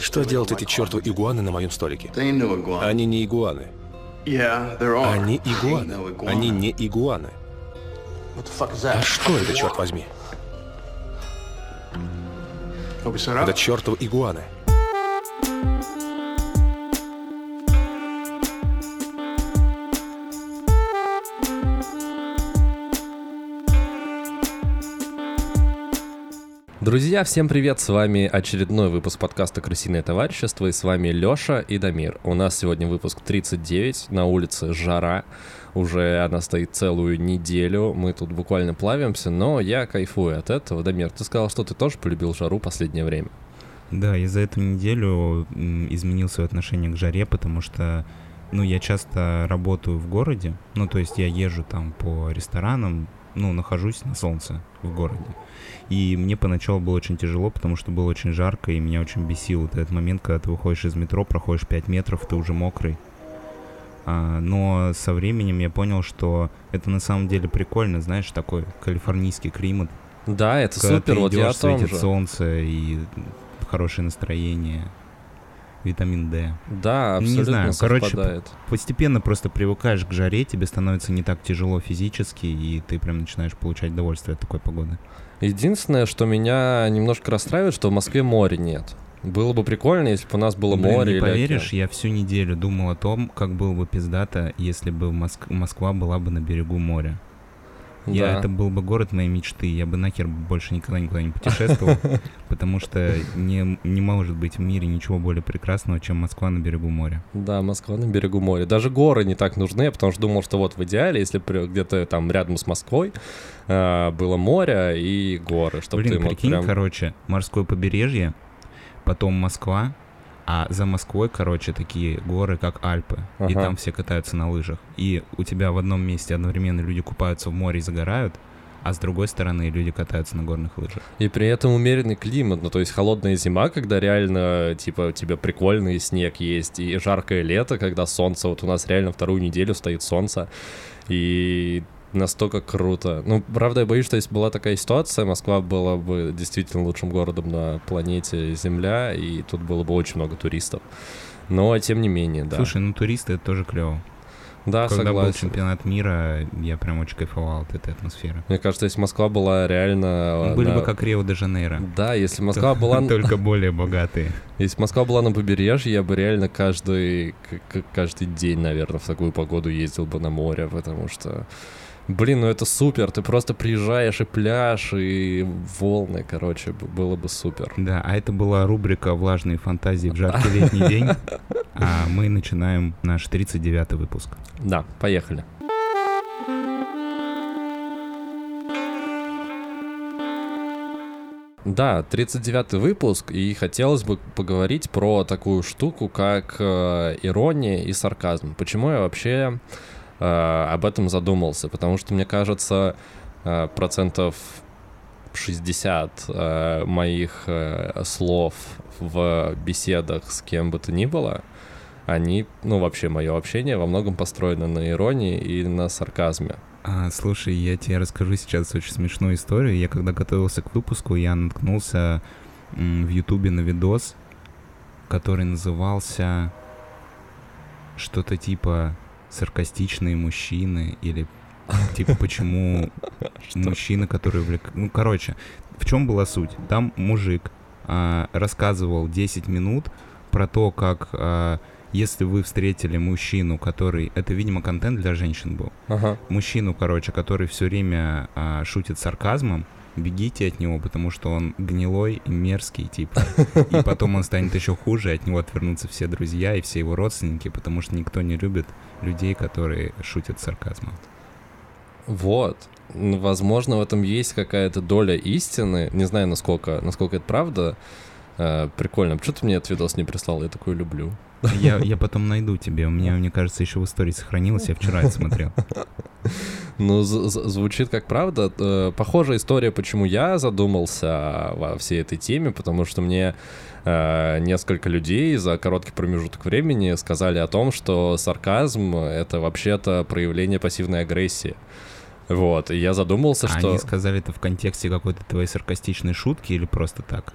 Что делают эти чертовы игуаны на моем столике? Они не игуаны. Они игуаны. Они не игуаны. А что это, черт возьми? Это чертовы игуаны. Друзья, всем привет! С вами очередной выпуск подкаста «Крысиное товарищество» и с вами Лёша и Дамир. У нас сегодня выпуск 39, на улице жара, уже она стоит целую неделю, мы тут буквально плавимся, но я кайфую от этого. Дамир, ты сказал, что ты тоже полюбил жару последнее время. Да, я за эту неделю изменил свое отношение к жаре, потому что ну, я часто работаю в городе, ну, то есть я езжу там по ресторанам, ну, нахожусь на солнце в городе. И мне поначалу было очень тяжело, потому что было очень жарко, и меня очень бесил вот этот момент, когда ты выходишь из метро, проходишь 5 метров, ты уже мокрый. А, но со временем я понял, что это на самом деле прикольно, знаешь, такой калифорнийский климат. Да, это когда супер, ты вот идешь, я светит же. солнце и хорошее настроение витамин D. Да, абсолютно Не знаю, совпадает. короче, постепенно просто привыкаешь к жаре, тебе становится не так тяжело физически, и ты прям начинаешь получать удовольствие от такой погоды. Единственное, что меня немножко расстраивает, что в Москве моря нет. Было бы прикольно, если бы у нас было Блин, море не поверишь, океан. я всю неделю думал о том, как было бы пиздато, если бы Моск- Москва была бы на берегу моря. Я, Да. это был бы город моей мечты, я бы нахер больше никогда никуда не путешествовал, потому что не, не может быть в мире ничего более прекрасного, чем Москва на берегу моря. Да, Москва на берегу моря. Даже горы не так нужны, потому что думал, что вот в идеале, если где-то там рядом с Москвой э, было море и горы, чтобы Блин, ты мог прикинь, прям... короче, морское побережье, потом Москва, а за Москвой, короче, такие горы, как Альпы. И Ага. там все катаются на лыжах. И у тебя в одном месте одновременно люди купаются в море и загорают, а с другой стороны люди катаются на горных лыжах. И при этом умеренный климат, ну то есть холодная зима, когда реально, типа, у тебя прикольный снег есть, и жаркое лето, когда солнце, вот у нас реально вторую неделю стоит солнце, и настолько круто. Ну, правда, я боюсь, что если была такая ситуация, Москва была бы действительно лучшим городом на планете Земля, и тут было бы очень много туристов. Но, тем не менее, да. Слушай, ну туристы это тоже клево. да, Когда был согласен. чемпионат мира, я прям очень кайфовал от этой атмосферы. Мне кажется, если Москва была реально... Мы были на- бы как Рио-де-Жанейро. Да, если Москва была... Только более богатые. Если Москва была на побережье, я бы реально каждый, каждый день, наверное, в такую погоду ездил бы на море, потому что... Блин, ну это супер, ты просто приезжаешь и пляж, и волны, короче, было бы супер. Да, а это была рубрика «Влажные фантазии в жаркий летний день». А мы начинаем наш 39-й выпуск. Да, поехали. Да, 39-й выпуск, и хотелось бы поговорить про такую штуку, как э, ирония и сарказм. Почему я вообще об этом задумался? Потому что, мне кажется, э, процентов 60 э, моих э, слов в беседах с кем бы то ни было, они, ну, вообще, мое общение во многом построено на иронии и на сарказме. А, слушай, я тебе расскажу сейчас очень смешную историю. Я когда готовился к выпуску, я наткнулся в Ютубе на видос, который назывался что-то типа «Саркастичные мужчины» или типа «Почему мужчины, которые увлек...» Ну, короче, в чем была суть? Там мужик а, рассказывал 10 минут про то, как а, если вы встретили мужчину, который... Это, видимо, контент для женщин был Ага. мужчину, короче, который все время а, шутит сарказмом, бегите от него, потому что он гнилой и мерзкий, типа. И потом он станет еще хуже, от него отвернутся все друзья и все его родственники, потому что никто не любит людей, которые шутят сарказмом. Вот. Возможно, в этом есть какая-то доля истины. Не знаю, насколько, насколько это правда. Э, прикольно. Почему ты мне этот видос не прислал? Я такой люблю. Я, я потом найду тебе. У меня, мне кажется, еще в истории сохранилось. Я вчера это смотрел. Ну, з- з- звучит как правда. Э, Похожая история, почему я задумался во всей этой теме, потому что мне э, несколько людей за короткий промежуток времени сказали о том, что сарказм — это вообще-то проявление пассивной агрессии. Вот, и я задумался, А что... Они сказали это в контексте какой-то твоей саркастичной шутки или просто так?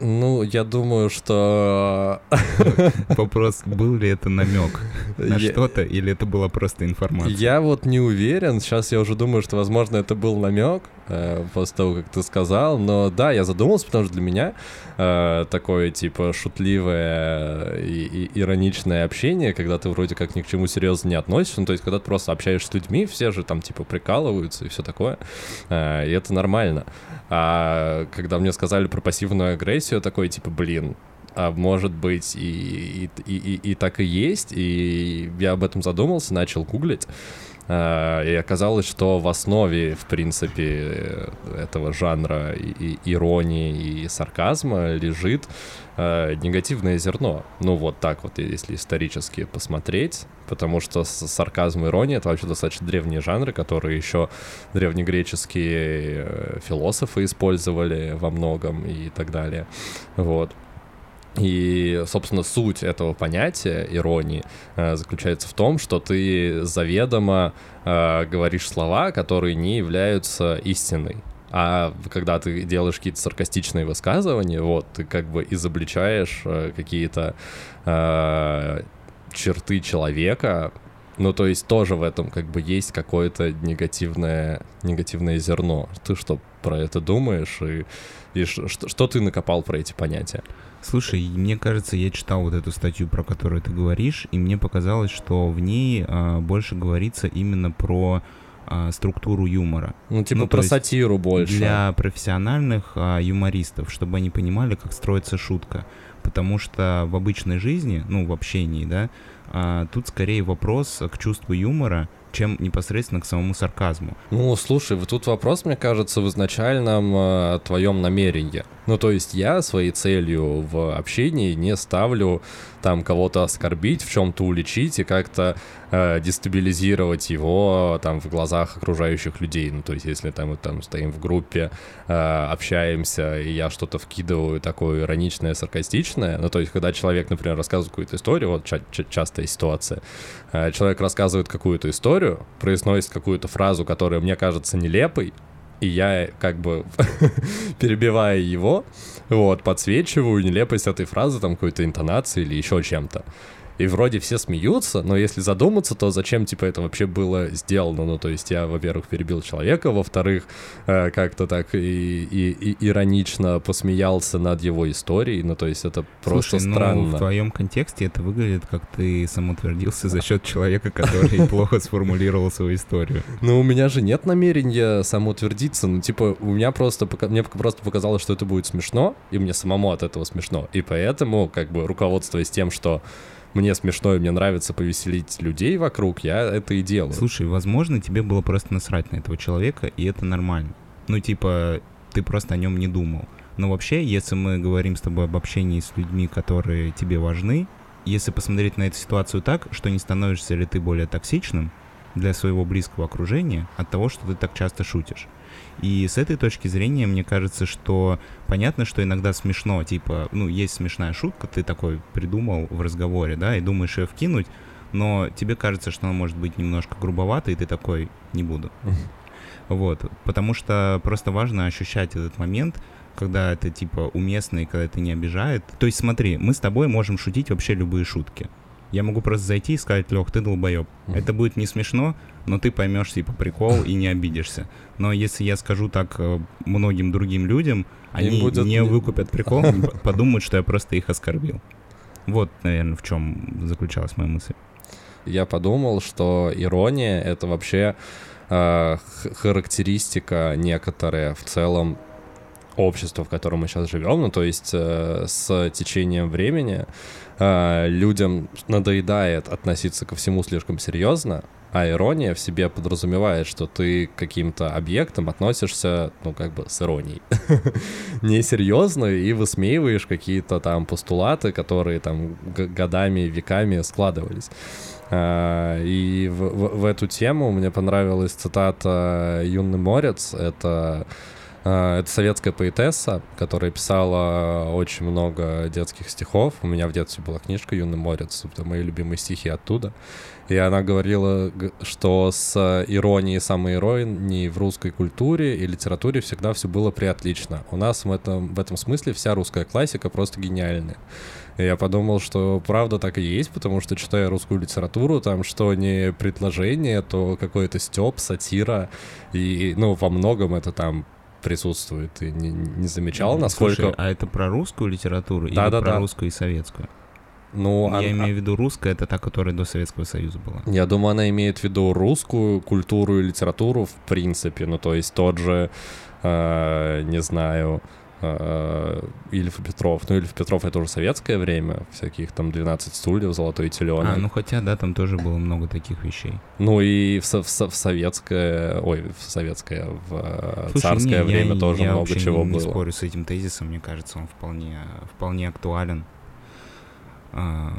Ну, я думаю, что... Вопрос, был ли это намек на я... что-то, или это была просто информация? Я вот не уверен. Сейчас я уже думаю, что, возможно, это был намек э, после того, как ты сказал. Но да, я задумался, потому что для меня э, такое, типа, шутливое и, и ироничное общение, когда ты вроде как ни к чему серьезно не относишься. Ну, то есть, когда ты просто общаешься с людьми, все же там, типа, прикалываются и все такое. Э, и это нормально. А когда мне сказали про пассивную агрессию, такой, типа, блин, а может быть и, и, и, и так и есть, и я об этом задумался, начал гуглить, и оказалось, что в основе, в принципе, этого жанра и, иронии и сарказма лежит э, негативное зерно. Ну вот так вот, если исторически посмотреть, потому что сарказм и ирония — это вообще достаточно древние жанры, которые еще древнегреческие э, философы использовали во многом и так далее. Вот. И, собственно, суть этого понятия иронии э, заключается в том, что ты заведомо э, говоришь слова, которые не являются истиной. А когда ты делаешь какие-то саркастичные высказывания, вот, ты как бы изобличаешь э, какие-то э, черты человека, ну, то есть тоже в этом как бы есть какое-то негативное, негативное зерно. Ты что про это думаешь? И, и что, что ты накопал про эти понятия? Слушай, мне кажется, я читал вот эту статью, про которую ты говоришь, и мне показалось, что в ней а, больше говорится именно про а, структуру юмора. Ну, типа ну, про сатиру больше. Для профессиональных а, юмористов, чтобы они понимали, как строится шутка. Потому что в обычной жизни, ну, в общении, да, а, тут скорее вопрос к чувству юмора, чем непосредственно к самому сарказму. Ну, слушай, вот тут вопрос, мне кажется, в изначальном э, твоем намерении. Ну, то есть я своей целью в общении не ставлю там кого-то оскорбить, в чем-то уличить и как-то э, дестабилизировать его там в глазах окружающих людей. Ну, то есть если там мы там стоим в группе, э, общаемся, и я что-то вкидываю такое ироничное, саркастичное, ну, то есть когда человек, например, рассказывает какую-то историю, вот ча- ча- частая ситуация, э, человек рассказывает какую-то историю, произносит какую-то фразу, которая мне кажется нелепой, и я как бы перебивая его, вот, подсвечиваю нелепость этой фразы, там, какой-то интонации или еще чем-то и вроде все смеются, но если задуматься, то зачем, типа, это вообще было сделано? Ну, то есть я, во-первых, перебил человека, во-вторых, э, как-то так и, и, и иронично посмеялся над его историей, ну, то есть это просто Слушай, странно. Ну, в твоем контексте это выглядит, как ты самоутвердился за счет человека, который плохо сформулировал свою историю. Ну, у меня же нет намерения самоутвердиться, ну, типа, у меня просто, мне просто показалось, что это будет смешно, и мне самому от этого смешно, и поэтому, как бы, руководствуясь тем, что мне смешно и мне нравится повеселить людей вокруг, я это и делаю. Слушай, возможно, тебе было просто насрать на этого человека, и это нормально. Ну, типа, ты просто о нем не думал. Но вообще, если мы говорим с тобой об общении с людьми, которые тебе важны, если посмотреть на эту ситуацию так, что не становишься ли ты более токсичным для своего близкого окружения от того, что ты так часто шутишь. И с этой точки зрения, мне кажется, что понятно, что иногда смешно, типа, ну, есть смешная шутка, ты такой придумал в разговоре, да, и думаешь ее вкинуть, но тебе кажется, что она может быть немножко грубовата, и ты такой, не буду. Вот, потому что просто важно ощущать этот момент, когда это, типа, уместно и когда это не обижает. То есть смотри, мы с тобой можем шутить вообще любые шутки. Я могу просто зайти и сказать, Лех, ты долбоеб. Mm-hmm. Это будет не смешно, но ты поймешь, типа, прикол и не обидишься. Но если я скажу так э, многим другим людям, они будет... не выкупят прикол, подумают, что я просто их оскорбил. Вот, наверное, в чем заключалась моя мысль. Я подумал, что ирония — это вообще э, характеристика некоторая в целом общества, в котором мы сейчас живем. Ну, то есть э, с течением времени э, людям надоедает относиться ко всему слишком серьезно, а ирония в себе подразумевает, что ты к каким-то объектам относишься, ну, как бы с иронией. Несерьезно и высмеиваешь какие-то там постулаты, которые там годами, веками складывались. Uh, и в, в, эту тему мне понравилась цитата Юны Морец. Это А, это советская поэтесса, которая писала очень много детских стихов. У меня в детстве была книжка «Юный морец», это мои любимые стихи оттуда. И она говорила, что с иронией и самоиронией в русской культуре и литературе всегда все было приотлично. У нас в этом, в этом смысле вся русская классика просто гениальная. И я подумал, что правда так и есть, потому что читая русскую литературу, там что не предложение, то какой-то степ, сатира, и, ну, во многом это там присутствует. Ты не, не замечал, насколько... Слушай, а это про русскую литературу да, или да, про да. русскую и советскую? Ну, я а... имею в виду русская, это та, которая до Советского Союза была. Я думаю, она имеет в виду русскую культуру и литературу в принципе. Ну, то есть тот же, э, не знаю, Ильф Петров. Ну, Ильф Петров — это уже советское время, всяких там 12 стульев, золотой теленок. А, ну хотя, да, там тоже было много таких вещей. Ну и в, в, в советское, ой, в советское, в э, Слушай, царское не, время я, тоже я много чего не, было. Я не спорю с этим тезисом, мне кажется, он вполне, вполне актуален. А,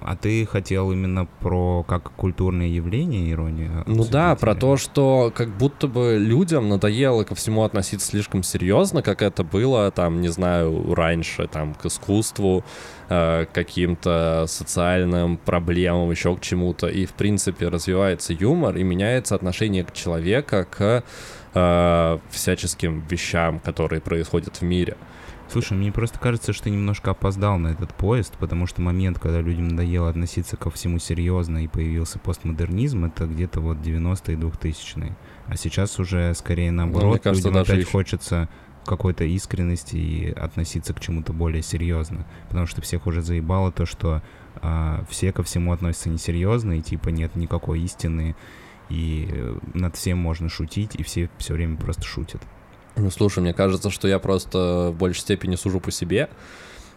а ты хотел именно про как культурное явление ирония? Ну да, про то, что как будто бы людям надоело ко всему относиться слишком серьезно, как это было, там, не знаю, раньше, там, к искусству, э, каким-то социальным проблемам, еще к чему-то. И, в принципе, развивается юмор и меняется отношение к человека к э, всяческим вещам, которые происходят в мире. Слушай, мне просто кажется, что ты немножко опоздал на этот поезд, потому что момент, когда людям надоело относиться ко всему серьезно и появился постмодернизм, это где-то вот 90-е и 2000-е. А сейчас уже скорее наоборот, ну, кажется, людям опять еще... хочется какой-то искренности и относиться к чему-то более серьезно. Потому что всех уже заебало то, что а, все ко всему относятся несерьезно, и типа нет никакой истины, и над всем можно шутить, и все все время просто шутят. Ну, слушай, мне кажется, что я просто в большей степени сужу по себе,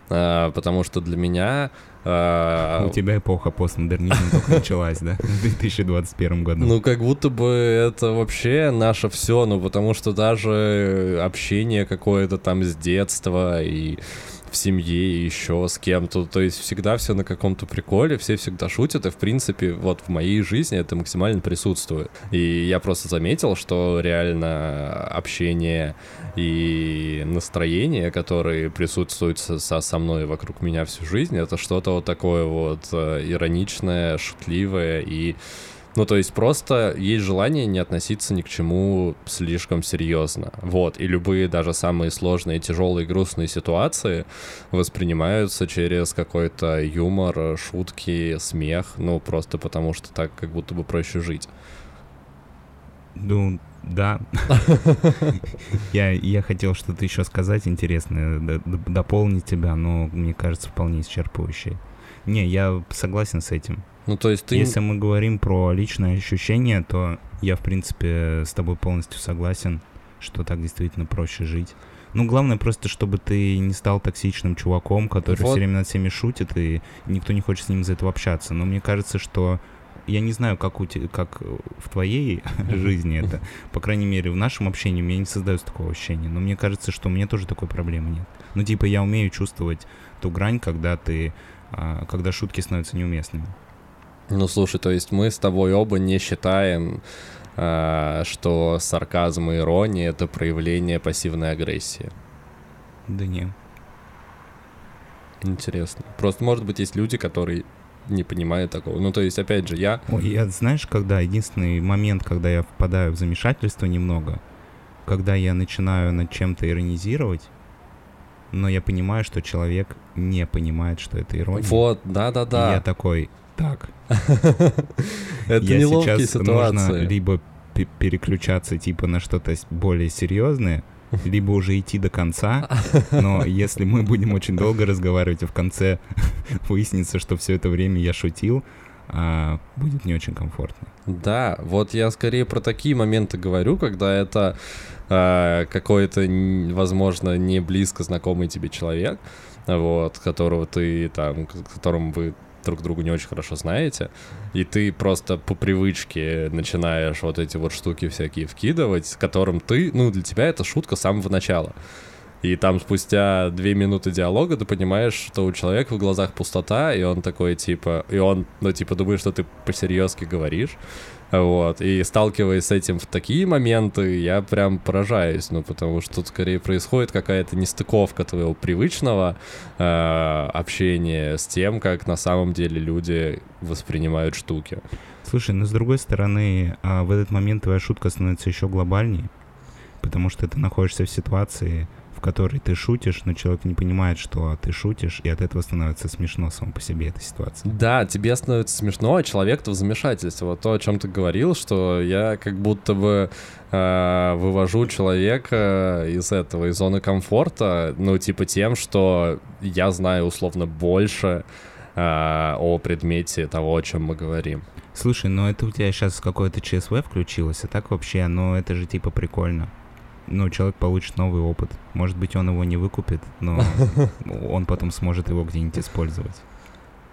а, потому что для меня... А, У тебя эпоха постмодернизма только началась, да? В 2021 году. Ну, как будто бы это вообще наше все, ну, потому что даже общение какое-то там с детства и в семье, еще с кем-то. То есть всегда все на каком-то приколе, все всегда шутят, и в принципе вот в моей жизни это максимально присутствует. И я просто заметил, что реально общение и настроение, которые присутствуют со, со мной вокруг меня всю жизнь, это что-то вот такое вот э, ироничное, шутливое и ну, то есть просто есть желание не относиться ни к чему слишком серьезно. Вот, и любые даже самые сложные, тяжелые, грустные ситуации воспринимаются через какой-то юмор, шутки, смех, ну, просто потому что так как будто бы проще жить. Ну, да. я, я хотел что-то еще сказать интересное, дополнить тебя, но мне кажется, вполне исчерпывающее. Не, я согласен с этим. Ну, то есть ты... Если мы говорим про личное ощущение, то я, в принципе, с тобой полностью согласен, что так действительно проще жить. Ну, главное просто, чтобы ты не стал токсичным чуваком, который вот. все время над всеми шутит, и никто не хочет с ним из-за этого общаться. Но мне кажется, что я не знаю, как, у te, как в твоей жизни это. По крайней мере, в нашем общении у меня не создается такого ощущения. Но мне кажется, что у меня тоже такой проблемы нет. Ну, типа, я умею чувствовать ту грань, когда ты, а, когда шутки становятся неуместными. Ну, слушай, то есть мы с тобой оба не считаем, э, что сарказм и ирония — это проявление пассивной агрессии. Да не. Интересно. Просто, может быть, есть люди, которые не понимают такого. Ну, то есть, опять же, я... Ой, я, знаешь, когда единственный момент, когда я впадаю в замешательство немного, когда я начинаю над чем-то иронизировать, но я понимаю, что человек не понимает, что это ирония. Вот, да-да-да. я такой, так. Это я неловкие сейчас ситуации. Нужно либо переключаться типа на что-то более серьезное, либо уже идти до конца, но если мы будем очень долго разговаривать, а в конце выяснится, что все это время я шутил, а, будет не очень комфортно. Да, вот я скорее про такие моменты говорю, когда это а, какой-то, возможно, не близко знакомый тебе человек, вот, которого ты там, которым вы друг другу не очень хорошо знаете, и ты просто по привычке начинаешь вот эти вот штуки всякие вкидывать, с которым ты, ну, для тебя это шутка с самого начала. И там спустя две минуты диалога ты понимаешь, что у человека в глазах пустота, и он такой, типа, и он, ну, типа, думает, что ты по-серьезки говоришь, Вот, и сталкиваясь с этим в такие моменты, я прям поражаюсь, ну, потому что тут скорее происходит какая-то нестыковка твоего привычного э, общения с тем, как на самом деле люди воспринимают штуки. Слушай, ну, с другой стороны, а в этот момент твоя шутка становится еще глобальнее, потому что ты находишься в ситуации, в которой ты шутишь, но человек не понимает, что ты шутишь, и от этого становится смешно само по себе эта ситуация. Да, тебе становится смешно, а человек-то в замешательстве. Вот то, о чем ты говорил, что я как будто бы э, вывожу человека из этого, из зоны комфорта, ну, типа тем, что я знаю условно больше э, о предмете того, о чем мы говорим. Слушай, ну это у тебя сейчас какое-то ЧСВ включилось, а так вообще, ну это же типа прикольно ну, человек получит новый опыт. Может быть, он его не выкупит, но он потом сможет его где-нибудь использовать.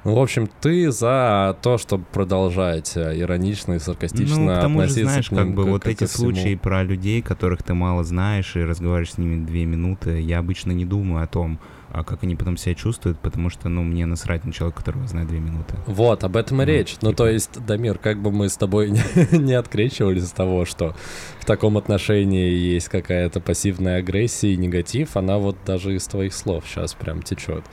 Ну, в общем, ты за то, чтобы продолжать э, иронично и саркастично ну, к тому относиться же, знаешь, к ним, как бы как, вот как эти случаи про людей, которых ты мало знаешь и разговариваешь с ними две минуты, я обычно не думаю о том, а как они потом себя чувствуют, потому что, ну, мне насрать на человека, которого знаю две минуты. Вот, об этом и ну, речь. Типа... Ну, то есть, Дамир, как бы мы с тобой не, не открещивались с того, что в таком отношении есть какая-то пассивная агрессия и негатив, она вот даже из твоих слов сейчас прям течет.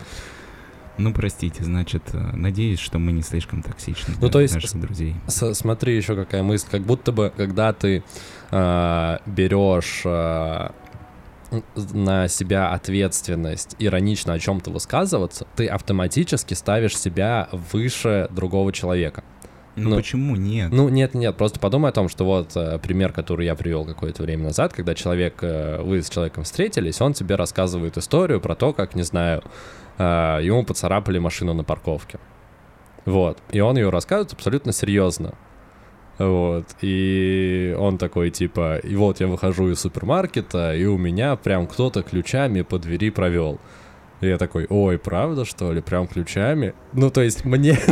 Ну, простите, значит, э, надеюсь, что мы не слишком токсичны ну, для то есть, наших друзей. смотри, еще какая мысль. Как будто бы, когда ты э, берешь э, на себя ответственность, иронично о чем-то высказываться, ты автоматически ставишь себя выше другого человека. Ну, ну почему нет? Ну нет, нет, просто подумай о том, что вот э, пример, который я привел какое-то время назад, когда человек, э, вы с человеком встретились, он тебе рассказывает историю про то, как, не знаю, э, ему поцарапали машину на парковке. Вот. И он ее рассказывает абсолютно серьезно. Вот. И он такой, типа, и вот я выхожу из супермаркета, и у меня прям кто-то ключами по двери провел. И я такой, ой, правда, что ли? Прям ключами? Ну, то есть мне...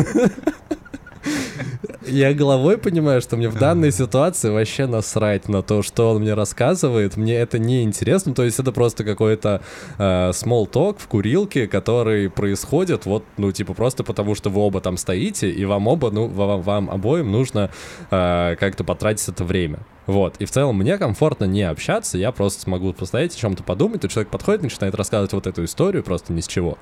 Я головой понимаю, что мне в данной ситуации вообще насрать на то, что он мне рассказывает. Мне это не интересно. То есть это просто какой-то э, small talk в курилке, который происходит вот, ну, типа, просто потому что вы оба там стоите, и вам оба, ну, вам, вам обоим нужно э, как-то потратить это время. Вот. И в целом мне комфортно не общаться, я просто смогу постоять о чем-то подумать, и человек подходит, начинает рассказывать вот эту историю просто ни с чего.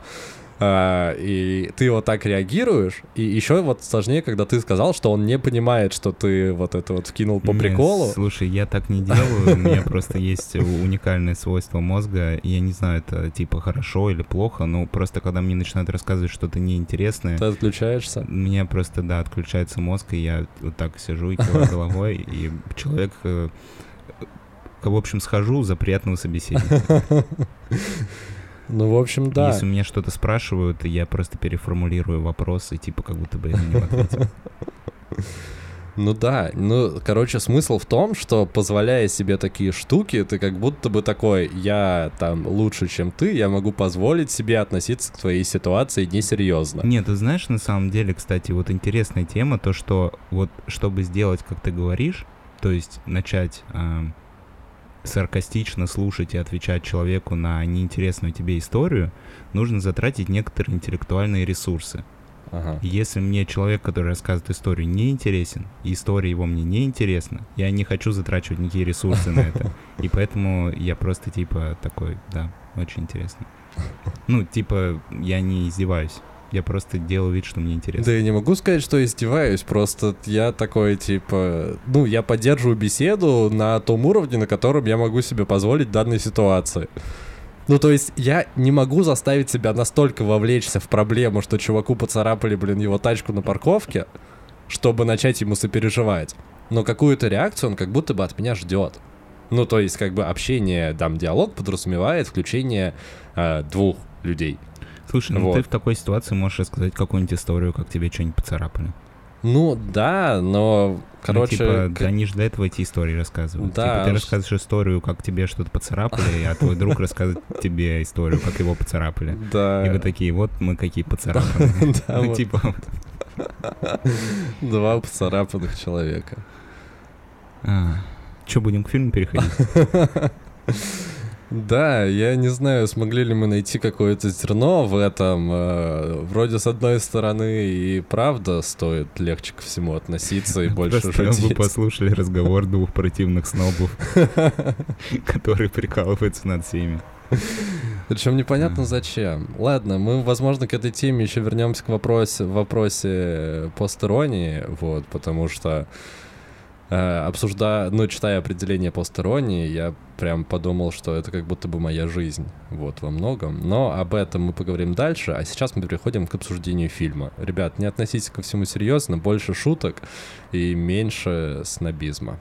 А, и ты вот так реагируешь, и еще вот сложнее, когда ты сказал, что он не понимает, что ты вот это вот вкинул по приколу. Слушай, я так не делаю, у меня просто есть уникальное свойство мозга, я не знаю, это типа хорошо или плохо, но просто когда мне начинают рассказывать что-то неинтересное... Ты отключаешься? У меня просто, да, отключается мозг, и я вот так сижу и киваю головой, и человек э, в общем, схожу за приятного собеседника. Ну, в общем, да. Если у меня что-то спрашивают, я просто переформулирую вопросы, типа, как будто бы я на него ответил. Ну да, ну, короче, смысл в том, что позволяя себе такие штуки, ты как будто бы такой, я там лучше, чем ты, я могу позволить себе относиться к твоей ситуации несерьезно. Нет, ты знаешь, на самом деле, кстати, вот интересная тема, то, что вот чтобы сделать, как ты говоришь, то есть начать э, саркастично слушать и отвечать человеку на неинтересную тебе историю, нужно затратить некоторые интеллектуальные ресурсы. Ага. Если мне человек, который рассказывает историю, не интересен, и история его мне не интересна, я не хочу затрачивать никакие ресурсы на это. И поэтому я просто типа такой, да, очень интересно. Ну, типа, я не издеваюсь. Я просто делаю вид, что мне интересно. Да я не могу сказать, что издеваюсь, просто я такой, типа, ну, я поддерживаю беседу на том уровне, на котором я могу себе позволить в данной ситуации. Ну, то есть я не могу заставить себя настолько вовлечься в проблему, что чуваку поцарапали, блин, его тачку на парковке, чтобы начать ему сопереживать. Но какую-то реакцию он как будто бы от меня ждет. Ну, то есть, как бы общение, там, диалог подразумевает включение э, двух людей. Слушай, ну вот. ты в такой ситуации можешь рассказать какую-нибудь историю, как тебе что-нибудь поцарапали. Ну да, но короче. Ну, типа, как... они же для этого эти истории рассказывают. Да. Типа, ты рассказываешь историю, как тебе что-то поцарапали, а твой друг рассказывает тебе историю, как его поцарапали. Да. И вы такие, вот мы какие поцарапаны. Ну, типа. Два поцарапанных человека. А, Че, будем к фильму переходить? Да, я не знаю, смогли ли мы найти какое-то зерно в этом. Э, вроде с одной стороны и правда стоит легче ко всему относиться и больше Просто вы послушали разговор двух противных снобов, которые прикалываются над всеми. Причем непонятно зачем. Ладно, мы, возможно, к этой теме еще вернемся к вопросе, вопросе постеронии, вот, потому что э, обсуждая, ну, читая определение постеронии, я прям подумал, что это как будто бы моя жизнь, вот, во многом. Но об этом мы поговорим дальше, а сейчас мы переходим к обсуждению фильма. Ребят, не относитесь ко всему серьезно, больше шуток и меньше снобизма.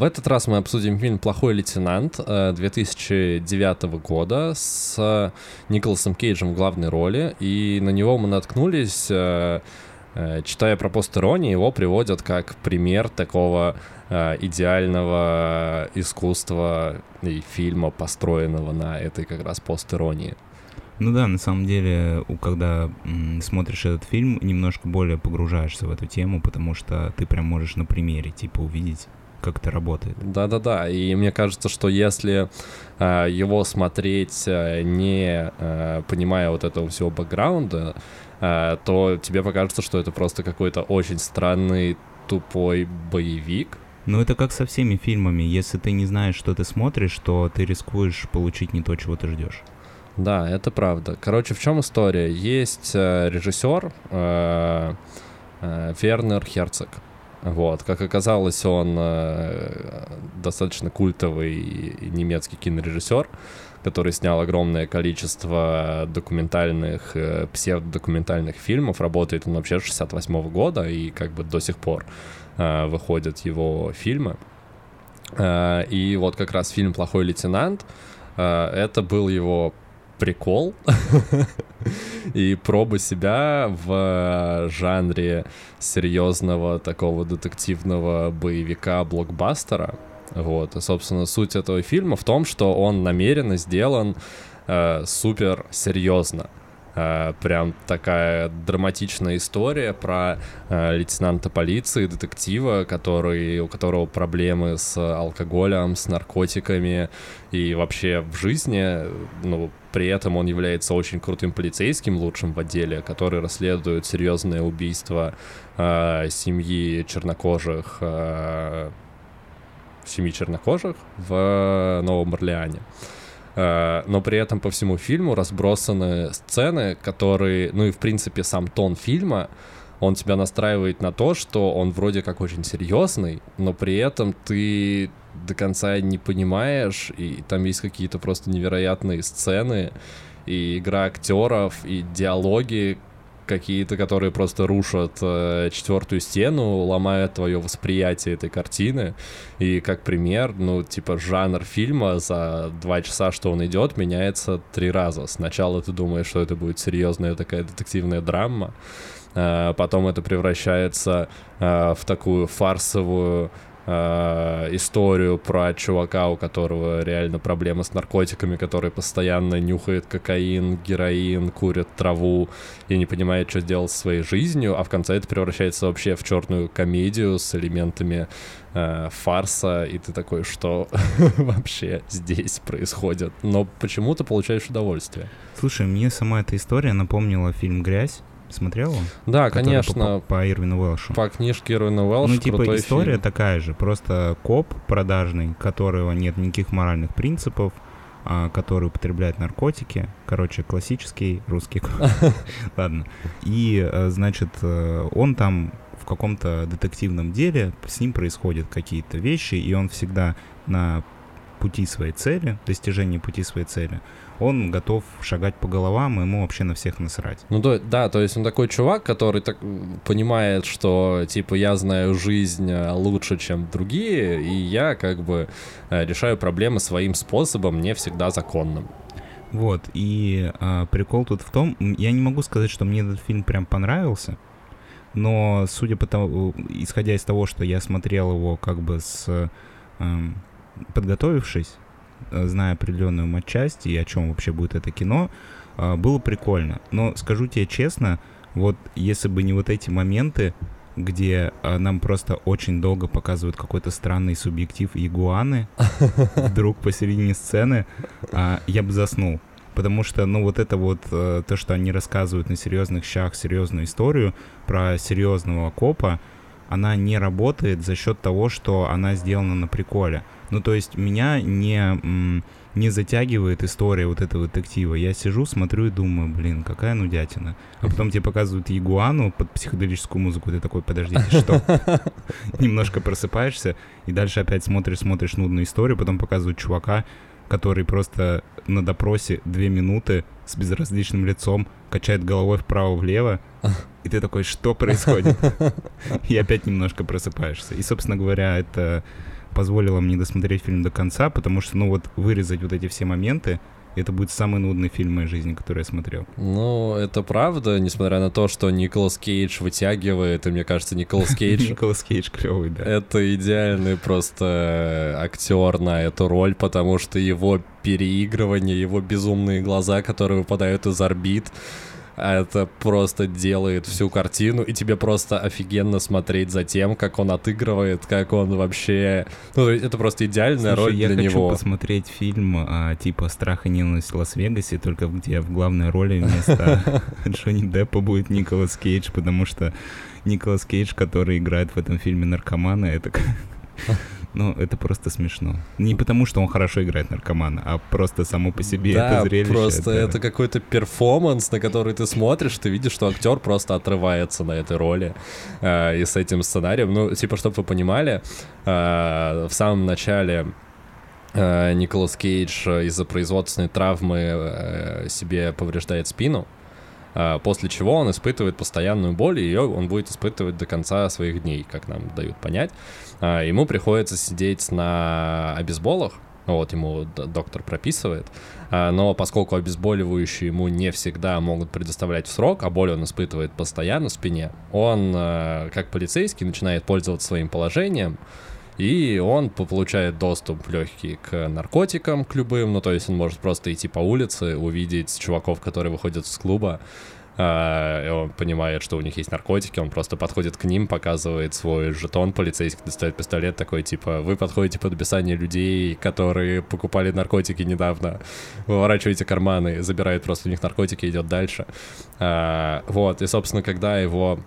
В этот раз мы обсудим фильм «Плохой лейтенант» 2009 э, года с Николасом Кейджем в главной роли, и на него мы наткнулись, э, э, читая про постеронии, его приводят как пример такого идеального искусства и фильма, построенного на этой как раз постеронии. Ну да, на самом деле, когда смотришь этот фильм, немножко более погружаешься в эту тему, потому что ты прям можешь на примере, типа, увидеть как это работает. Да-да-да, и мне кажется, что если э, его смотреть, э, не э, понимая вот этого всего бэкграунда, э, то тебе покажется, что это просто какой-то очень странный, тупой боевик. Ну, это как со всеми фильмами. Если ты не знаешь, что ты смотришь, то ты рискуешь получить не то, чего ты ждешь. Да, это правда. Короче, в чем история? Есть э, режиссер э, э, Вернер Херцог. Вот, как оказалось, он э, достаточно культовый немецкий кинорежиссер, который снял огромное количество документальных, э, псевдодокументальных фильмов. Работает он вообще с 68 -го года, и как бы до сих пор э, выходят его фильмы. И вот как раз фильм «Плохой лейтенант» это был его прикол и пробы себя в жанре серьезного такого детективного боевика блокбастера. Вот, и, собственно, суть этого фильма в том, что он намеренно сделан э, супер серьезно. Э, прям такая драматичная история про э, лейтенанта полиции, детектива, который, у которого проблемы с алкоголем, с наркотиками и вообще в жизни, ну, при этом он является очень крутым полицейским, лучшим в отделе, который расследует серьезное убийство э, семьи чернокожих, э, семьи чернокожих в Новом Орлеане. Э, но при этом по всему фильму разбросаны сцены, которые, ну и в принципе сам тон фильма, он тебя настраивает на то, что он вроде как очень серьезный, но при этом ты до конца не понимаешь, и там есть какие-то просто невероятные сцены, и игра актеров, и диалоги, какие-то, которые просто рушат э, четвертую стену, ломают твое восприятие этой картины. И как пример, ну, типа, жанр фильма за два часа, что он идет, меняется три раза. Сначала ты думаешь, что это будет серьезная такая детективная драма, э, потом это превращается э, в такую фарсовую э, историю про чувака, у которого реально проблемы с наркотиками, который постоянно нюхает кокаин, героин, курит траву и не понимает, что сделать со своей жизнью, а в конце это превращается вообще в черную комедию с элементами э, фарса, и ты такой, что вообще здесь происходит? Но почему-то получаешь удовольствие. Слушай, мне сама эта история напомнила фильм «Грязь», Смотрел он? Да, конечно. По, по, Ирвину Уэлшу. По книжке Ирвина Уэлша. Ну, типа, история фильм. такая же. Просто коп продажный, которого нет никаких моральных принципов, а, который употребляет наркотики. Короче, классический русский. Ладно. И, э, значит, э, он там в каком-то детективном деле, с ним происходят какие-то вещи, и он всегда на пути своей цели, достижения пути своей цели, он готов шагать по головам, ему вообще на всех насрать. Ну да, да, то есть он такой чувак, который так понимает, что типа я знаю жизнь э, лучше, чем другие, и я как бы э, решаю проблемы своим способом, не всегда законным. Вот, и а, прикол тут в том, я не могу сказать, что мне этот фильм прям понравился, но судя по тому, исходя из того, что я смотрел его как бы с эм, подготовившись, зная определенную матчасть и о чем вообще будет это кино, э, было прикольно. Но скажу тебе честно, вот если бы не вот эти моменты, где э, нам просто очень долго показывают какой-то странный субъектив игуаны, вдруг посередине сцены, э, я бы заснул. Потому что, ну, вот это вот э, то, что они рассказывают на серьезных щах, серьезную историю про серьезного копа, она не работает за счет того, что она сделана на приколе. Ну, то есть меня не, не затягивает история вот этого детектива. Я сижу, смотрю и думаю, блин, какая нудятина. А потом тебе показывают Ягуану под психоделическую музыку, ты такой, подождите, что? Немножко просыпаешься, и дальше опять смотришь, смотришь нудную историю, потом показывают чувака, который просто на допросе две минуты с безразличным лицом качает головой вправо-влево, и ты такой, что происходит? И опять немножко просыпаешься. И, собственно говоря, это позволило мне досмотреть фильм до конца, потому что, ну вот, вырезать вот эти все моменты, это будет самый нудный фильм в моей жизни, который я смотрел. Ну, это правда, несмотря на то, что Николас Кейдж вытягивает, и мне кажется, Николас Кейдж... Николас Кейдж клевый, да. Это идеальный просто актер на эту роль, потому что его переигрывание, его безумные глаза, которые выпадают из орбит, это просто делает всю картину, и тебе просто офигенно смотреть за тем, как он отыгрывает, как он вообще... Ну, это просто идеальная Слушай, роль для него. я хочу посмотреть фильм а, типа «Страх и ненависть в Лас-Вегасе», только где в главной роли вместо Джонни Деппа будет Николас Кейдж, потому что Николас Кейдж, который играет в этом фильме наркомана, это ну, это просто смешно. Не потому, что он хорошо играет наркомана, а просто само по себе да, это зрелище. просто это, это какой-то перформанс, на который ты смотришь, ты видишь, что актер просто отрывается на этой роли э, и с этим сценарием. Ну, типа, чтобы вы понимали, э, в самом начале э, Николас Кейдж из-за производственной травмы э, себе повреждает спину, после чего он испытывает постоянную боль, и ее он будет испытывать до конца своих дней, как нам дают понять. А, ему приходится сидеть на обезболах, вот ему доктор прописывает, а, но поскольку обезболивающие ему не всегда могут предоставлять в срок, а боль он испытывает постоянно в спине, он, а, как полицейский, начинает пользоваться своим положением, и он получает доступ легкий к наркотикам, к любым, ну то есть он может просто идти по улице, увидеть чуваков, которые выходят из клуба, а, и он понимает, что у них есть наркотики, он просто подходит к ним, показывает свой жетон полицейский, достает пистолет такой, типа, вы подходите под описание людей, которые покупали наркотики недавно, выворачиваете карманы, забирает просто у них наркотики, идет дальше. А, вот, и, собственно, когда его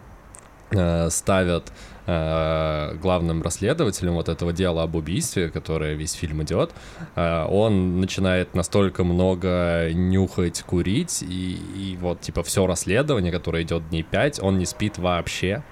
ставят э, главным расследователем вот этого дела об убийстве, которое весь фильм идет, э, он начинает настолько много нюхать, курить, и, и вот типа все расследование, которое идет дней пять, он не спит вообще.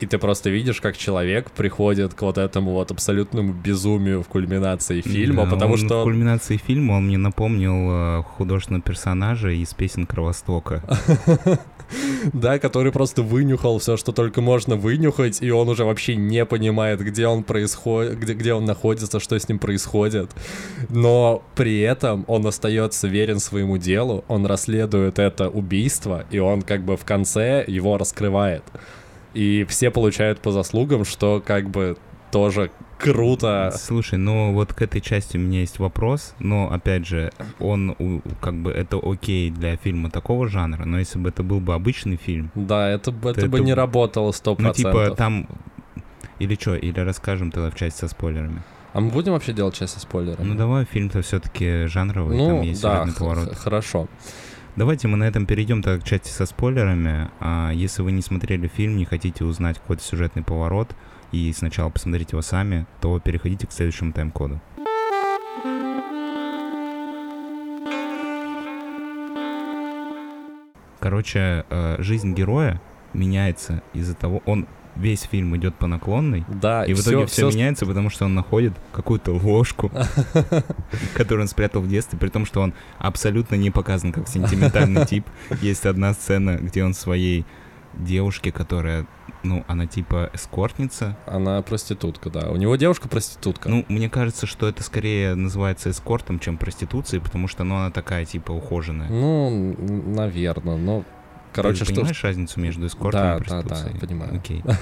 И ты просто видишь, как человек приходит к вот этому вот абсолютному безумию в кульминации фильма, да, потому что... В кульминации фильма он мне напомнил э, художественного персонажа из песен Кровостока. да, который просто вынюхал все, что только можно вынюхать, и он уже вообще не понимает, где он происходит, где, где он находится, что с ним происходит. Но при этом он остается верен своему делу, он расследует это убийство, и он как бы в конце его раскрывает. И все получают по заслугам, что как бы тоже круто. Слушай, ну вот к этой части у меня есть вопрос, но опять же, он как бы это окей для фильма такого жанра, но если бы это был бы обычный фильм... Да, это, бы, это, это бы не работало 100%. Ну типа там... Или что, или расскажем тогда в части со спойлерами? А мы будем вообще делать часть со спойлерами? Ну давай, фильм-то все-таки жанровый, ну, там есть да, поворот. хорошо. Давайте мы на этом перейдем так к части со спойлерами. А если вы не смотрели фильм, не хотите узнать какой-то сюжетный поворот, и сначала посмотрите его сами, то переходите к следующему тайм-коду. Короче, э, жизнь героя меняется из-за того, он весь фильм идет по наклонной, да, и в итоге все, все меняется, потому что он находит какую-то ложку, которую он спрятал в детстве, при том, что он абсолютно не показан как сентиментальный тип. Есть одна сцена, где он своей девушке, которая ну, она типа эскортница. Она проститутка, да. У него девушка проститутка. Ну, мне кажется, что это скорее называется эскортом, чем проституцией, потому что ну, она такая типа ухоженная. Ну, наверное, но Короче, Ты что... понимаешь разницу между эскортом да, и проституцией? Да, да, понимаю. Окей.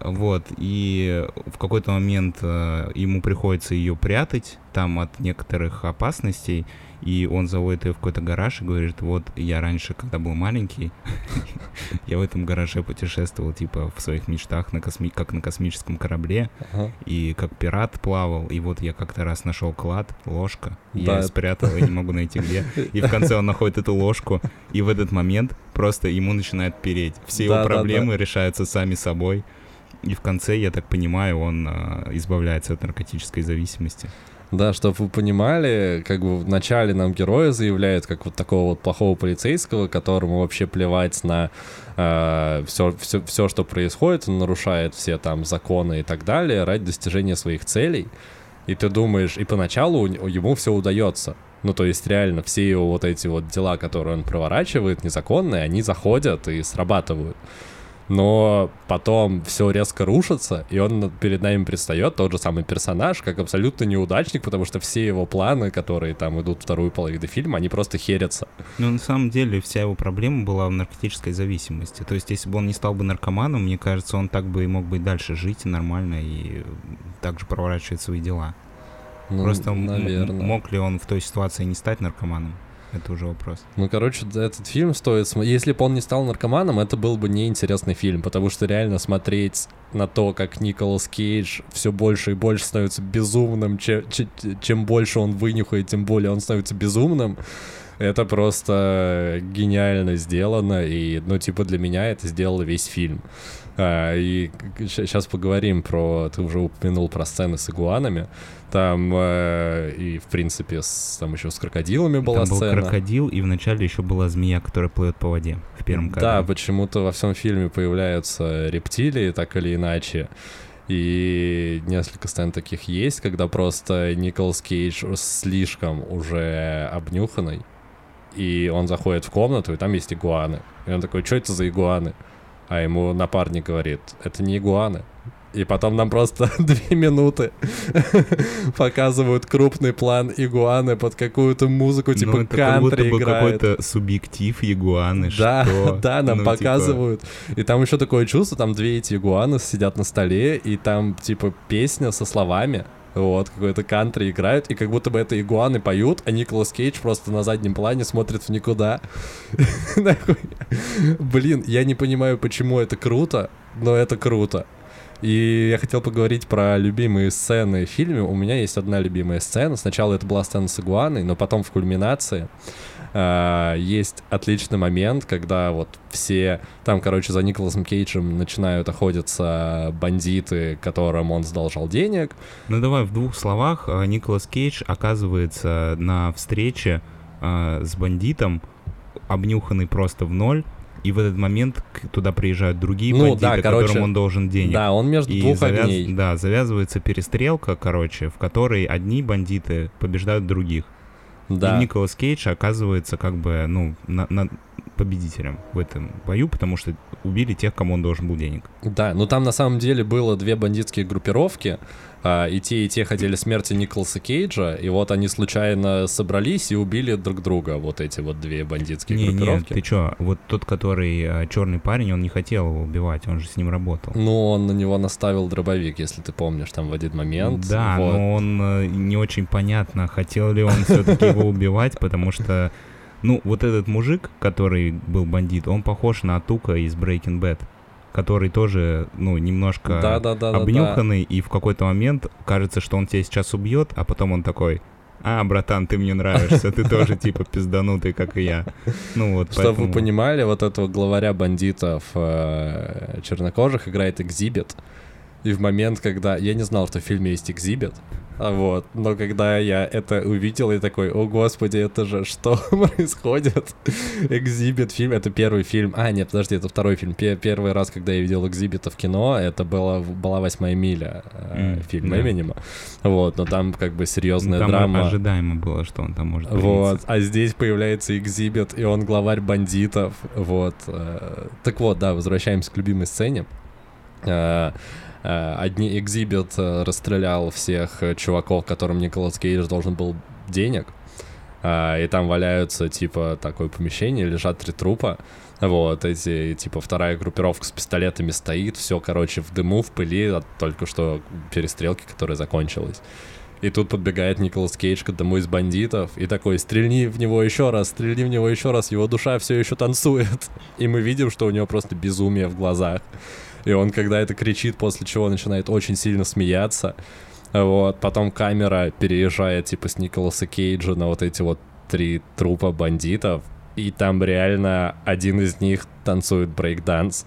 Вот, и в какой-то момент э, ему приходится ее прятать там от некоторых опасностей, и он заводит ее в какой-то гараж и говорит, вот я раньше, когда был маленький, я в этом гараже путешествовал, типа, в своих мечтах, на косми... как на космическом корабле, ага. и как пират плавал, и вот я как-то раз нашел клад, ложка, я спрятал, и не могу найти где, и в конце он находит эту ложку, и в этот момент просто ему начинает переть. Все его проблемы решаются сами собой, и в конце, я так понимаю, он э, избавляется от наркотической зависимости. Да, чтобы вы понимали, как бы вначале нам герои заявляют, как вот такого вот плохого полицейского, которому вообще плевать на э, все, все, все, что происходит, он нарушает все там законы и так далее ради достижения своих целей. И ты думаешь, и поначалу ему все удается. Ну, то есть реально все его вот эти вот дела, которые он проворачивает, незаконные, они заходят и срабатывают но потом все резко рушится, и он перед нами предстает тот же самый персонаж, как абсолютно неудачник, потому что все его планы, которые там идут вторую половину фильма, они просто херятся. Ну, на самом деле, вся его проблема была в наркотической зависимости. То есть, если бы он не стал бы наркоманом, мне кажется, он так бы и мог бы дальше жить нормально и также проворачивать свои дела. Ну, Просто наверное. мог ли он в той ситуации не стать наркоманом? Это уже вопрос. Ну, короче, этот фильм стоит... Если бы он не стал наркоманом, это был бы неинтересный фильм, потому что реально смотреть на то, как Николас Кейдж все больше и больше становится безумным, чем, чем больше он вынюхает, тем более он становится безумным, это просто гениально сделано, и, ну, типа, для меня это сделало весь фильм. А, и сейчас поговорим про... Ты уже упомянул про сцены с игуанами. Там э, и, в принципе, с, там еще с крокодилами была там сцена. был крокодил, и вначале еще была змея, которая плывет по воде в первом кадре. Да, почему-то во всем фильме появляются рептилии, так или иначе. И несколько сцен таких есть, когда просто Николас Кейдж слишком уже обнюханный, и он заходит в комнату, и там есть игуаны. И он такой, что это за игуаны? А ему напарник говорит, это не игуаны. И потом нам просто две минуты показывают крупный план игуаны под какую-то музыку, ну, типа ну, это кантри как играет. какой-то субъектив игуаны, да, что? Да, нам ну, типа показывают. Типа... И там еще такое чувство, там две эти игуаны сидят на столе, и там, типа, песня со словами. Вот, какой-то кантри играют, и как будто бы это игуаны поют, а Николас Кейдж просто на заднем плане смотрит в никуда. Блин, я не понимаю, почему это круто, но это круто. И я хотел поговорить про любимые сцены в фильме. У меня есть одна любимая сцена. Сначала это была сцена с игуаной, но потом в кульминации Uh, есть отличный момент, когда вот все там, короче, за Николасом Кейджем начинают охотиться бандиты, которым он сдолжал денег. Ну давай в двух словах. А, Николас Кейдж оказывается на встрече uh, с бандитом, обнюханный просто в ноль, и в этот момент туда приезжают другие ну, бандиты, да, короче, которым он должен денег. Да, он между и двух завяз... огней. Да, завязывается перестрелка, короче, в которой одни бандиты побеждают других. Да. И Николас Кейдж оказывается как бы, ну, на, на победителем в этом бою, потому что убили тех, кому он должен был денег. Да, но там на самом деле было две бандитские группировки, а, и те, и те хотели смерти Николаса Кейджа, и вот они случайно собрались и убили друг друга, вот эти вот две бандитские не, группировки. Нет, ты чё, вот тот, который а, черный парень, он не хотел его убивать, он же с ним работал. Ну, он на него наставил дробовик, если ты помнишь, там в один момент. Да, вот. но он э, не очень понятно, хотел ли он все-таки его убивать, потому что ну, вот этот мужик, который был бандит, он похож на Тука из Breaking Bad который тоже, ну, немножко да, да, да, обнюханный, да, да. и в какой-то момент кажется, что он тебя сейчас убьет, а потом он такой, а, братан, ты мне нравишься, ты тоже типа пизданутый, как и я. Ну вот, Чтобы поэтому... вы понимали, вот этого главаря бандитов э, чернокожих играет Экзибит. И в момент, когда... Я не знал, что в фильме есть Экзибит. А вот. Но когда я это увидел, я такой, о господи, это же что происходит? Экзибит фильм, это первый фильм. А, нет, подожди, это второй фильм. Первый раз, когда я видел Экзибита в кино, это было, была «Восьмая миля», mm, фильм да. Эминема. Вот, но там как бы серьезная там драма. ожидаемо было, что он там может Вот, а здесь появляется Экзибит, и он главарь бандитов. Вот. Э, так вот, да, возвращаемся к любимой сцене. Э, одни экзибит э, расстрелял всех э, чуваков, которым Николас Кейдж должен был денег. и там валяются, типа, такое помещение, лежат три трупа, вот, эти, типа, вторая группировка с пистолетами стоит, все, короче, в дыму, в пыли от только что перестрелки, которая закончилась. И тут подбегает Николас Кейдж к одному из бандитов и такой, стрельни в него еще раз, стрельни в него еще раз, его душа все еще танцует. И мы видим, что у него просто безумие в глазах. И он, когда это кричит, после чего начинает очень сильно смеяться. Вот, потом камера переезжает, типа, с Николаса Кейджа на вот эти вот три трупа бандитов, и там реально один из них танцует брейкданс.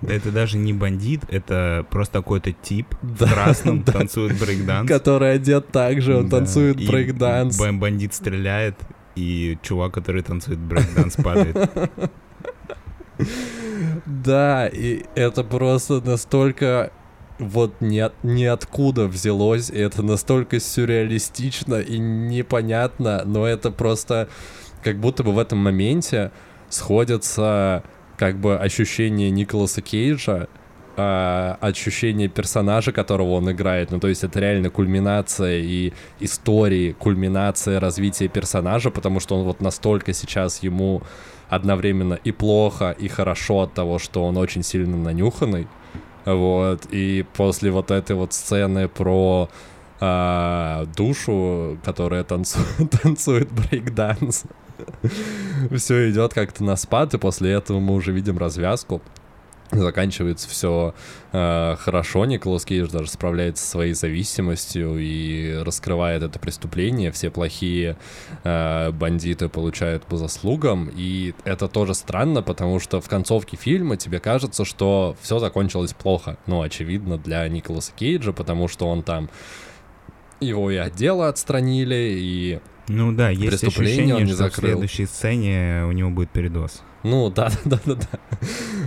Да это даже не бандит, это просто какой-то тип в красном танцует брейкданс. Который одет так же, он танцует брейкданс. Бандит стреляет, и чувак, который танцует брейкданс, падает. Да, и это просто настолько вот ни от, ниоткуда взялось, и это настолько сюрреалистично и непонятно, но это просто как будто бы в этом моменте сходятся как бы ощущение Николаса Кейджа, э, ощущение персонажа, которого он играет. Ну, то есть это реально кульминация и истории, кульминация развития персонажа, потому что он вот настолько сейчас ему одновременно и плохо, и хорошо от того, что он очень сильно нанюханный. Вот, и после вот этой вот сцены про а, душу, которая танцует, танцует брейкданс, все идет как-то на спад, и после этого мы уже видим развязку. Заканчивается все э, хорошо, Николас Кейдж даже справляется со своей зависимостью и раскрывает это преступление. Все плохие э, бандиты получают по заслугам. И это тоже странно, потому что в концовке фильма тебе кажется, что все закончилось плохо. Ну, очевидно, для Николаса Кейджа, потому что он там его и отдела отстранили, и ну да, есть ощущение, что закрыл. в следующей сцене у него будет передоз. Ну да, да, да,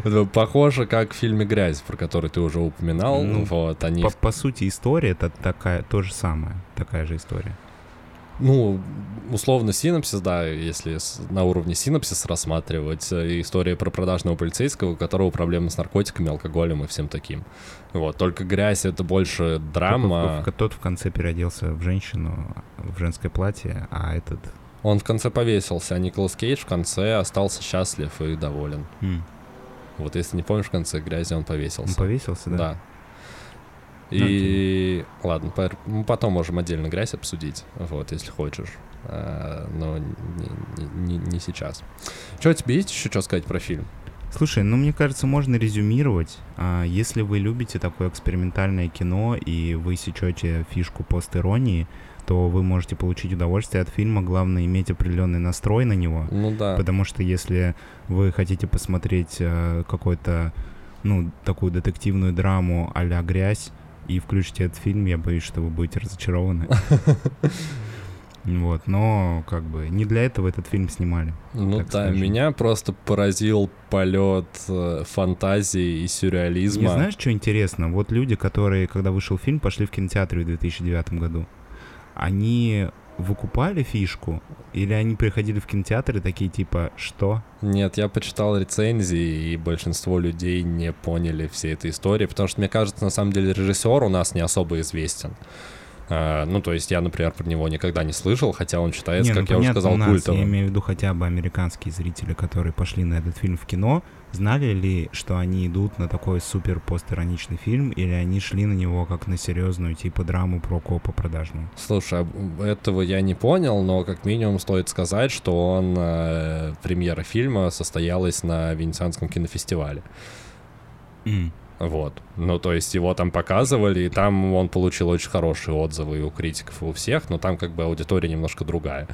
да. Похоже, как в фильме «Грязь», про который ты уже упоминал. Ну, вот, они... по, по сути, история это такая, то же самое, такая же история. Ну, условно, синапсис, да, если на уровне синапсис рассматривать, э, история про продажного полицейского, у которого проблемы с наркотиками, алкоголем и всем таким. Вот, только грязь — это больше драма. Тот, тот в конце переоделся в женщину, в женское платье, а этот... Он в конце повесился, а Николас Кейдж в конце остался счастлив и доволен. Mm. Вот если не помнишь, в конце грязи он повесился. Он повесился, да? Да. И okay. ладно, мы потом можем отдельно грязь обсудить, вот, если хочешь. А, но не, не, не сейчас. Что, у тебя есть еще что сказать про фильм? Слушай, ну мне кажется, можно резюмировать. А, если вы любите такое экспериментальное кино и вы сечете фишку пост-иронии, то вы можете получить удовольствие от фильма. Главное иметь определенный настрой на него. Ну да. Потому что если вы хотите посмотреть э, какой-то, ну, такую детективную драму а-ля грязь, и включите этот фильм, я боюсь, что вы будете разочарованы. Вот, но как бы не для этого этот фильм снимали. Ну да, скажем. меня просто поразил полет э, фантазии и сюрреализма. Не знаешь, что интересно? Вот люди, которые, когда вышел фильм, пошли в кинотеатр в 2009 году, они выкупали фишку? Или они приходили в кинотеатр и такие типа, что? Нет, я почитал рецензии, и большинство людей не поняли всей этой истории, потому что, мне кажется, на самом деле режиссер у нас не особо известен. Uh, ну, то есть я, например, про него никогда не слышал, хотя он считается, не, как ну, я уже сказал, нас, культовым. Я имею в виду хотя бы американские зрители, которые пошли на этот фильм в кино, знали ли, что они идут на такой супер постироничный фильм, или они шли на него как на серьезную типа драму про копа продажную? Слушай, этого я не понял, но как минимум стоит сказать, что он, э, премьера фильма состоялась на Венецианском кинофестивале. Mm. Вот. Ну, то есть его там показывали, и там он получил очень хорошие отзывы и у критиков, и у всех, но там как бы аудитория немножко другая,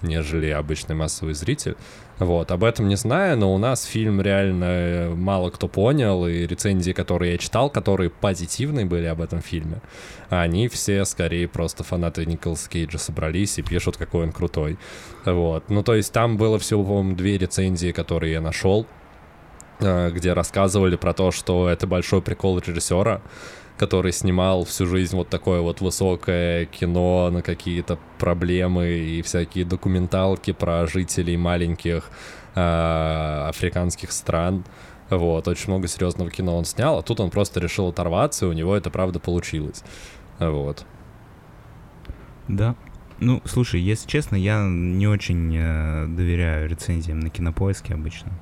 нежели обычный массовый зритель. Вот, об этом не знаю, но у нас фильм реально мало кто понял, и рецензии, которые я читал, которые позитивные были об этом фильме, они все скорее просто фанаты Николаса Кейджа собрались и пишут, какой он крутой. Вот. Ну, то есть там было всего, по-моему, две рецензии, которые я нашел, Э, где рассказывали про то, что это большой прикол режиссера, который снимал всю жизнь вот такое вот высокое кино на какие-то проблемы и всякие документалки про жителей маленьких э, африканских стран. Вот, очень много серьезного кино он снял, а тут он просто решил оторваться, и у него это правда получилось. Вот. Да. Ну, слушай, если честно, я не очень э, доверяю рецензиям на кинопоиске обычно.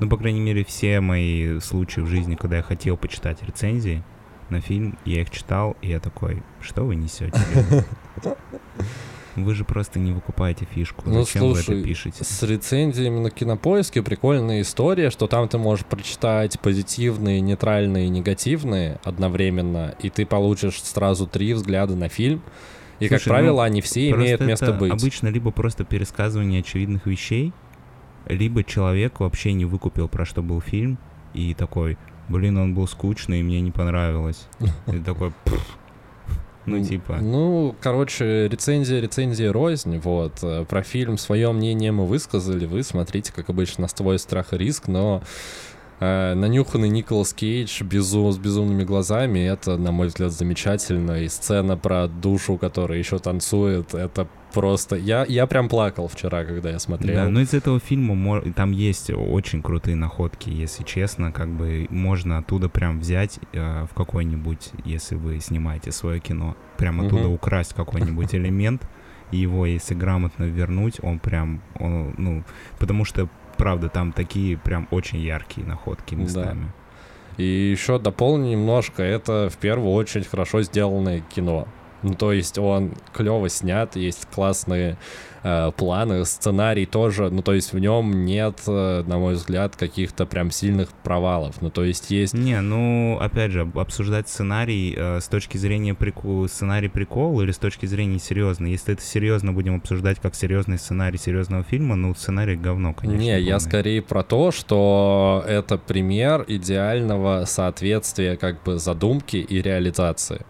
Ну, по крайней мере, все мои случаи в жизни, когда я хотел почитать рецензии на фильм, я их читал, и я такой, что вы несете? Вы же просто не выкупаете фишку. Ну, Зачем слушай, вы это пишете? С рецензиями на кинопоиске прикольная история, что там ты можешь прочитать позитивные, нейтральные, негативные одновременно, и ты получишь сразу три взгляда на фильм. И, Слушай, как правило, ну, они все имеют место быть. Обычно либо просто пересказывание очевидных вещей, либо человек вообще не выкупил, про что был фильм, и такой, блин, он был скучный, и мне не понравилось. И такой, ну, типа. Ну, короче, рецензия, рецензия рознь. Вот. Э, про фильм свое мнение мы высказали. Вы смотрите, как обычно, на свой страх и риск, но э, нанюханный Николас Кейдж безум, с безумными глазами, это, на мой взгляд, замечательно. И сцена про душу, которая еще танцует, это просто... Я, я прям плакал вчера, когда я смотрел. Да, но из этого фильма там есть очень крутые находки, если честно, как бы можно оттуда прям взять э, в какой-нибудь, если вы снимаете свое кино, прям оттуда угу. украсть какой-нибудь элемент, и его, если грамотно вернуть, он прям, он, ну, потому что, правда, там такие прям очень яркие находки местами. Да. И еще дополню немножко, это в первую очередь хорошо сделанное кино. Ну, то есть он клево снят, есть классные э, планы, сценарий тоже, ну, то есть в нем нет, э, на мой взгляд, каких-то прям сильных провалов. Ну, то есть есть... Не, ну, опять же, обсуждать сценарий э, с точки зрения прикол, сценарий прикол или с точки зрения серьезно. Если это серьезно будем обсуждать как серьезный сценарий серьезного фильма, ну, сценарий говно, конечно. Не, я скорее про то, что это пример идеального соответствия как бы задумки и реализации.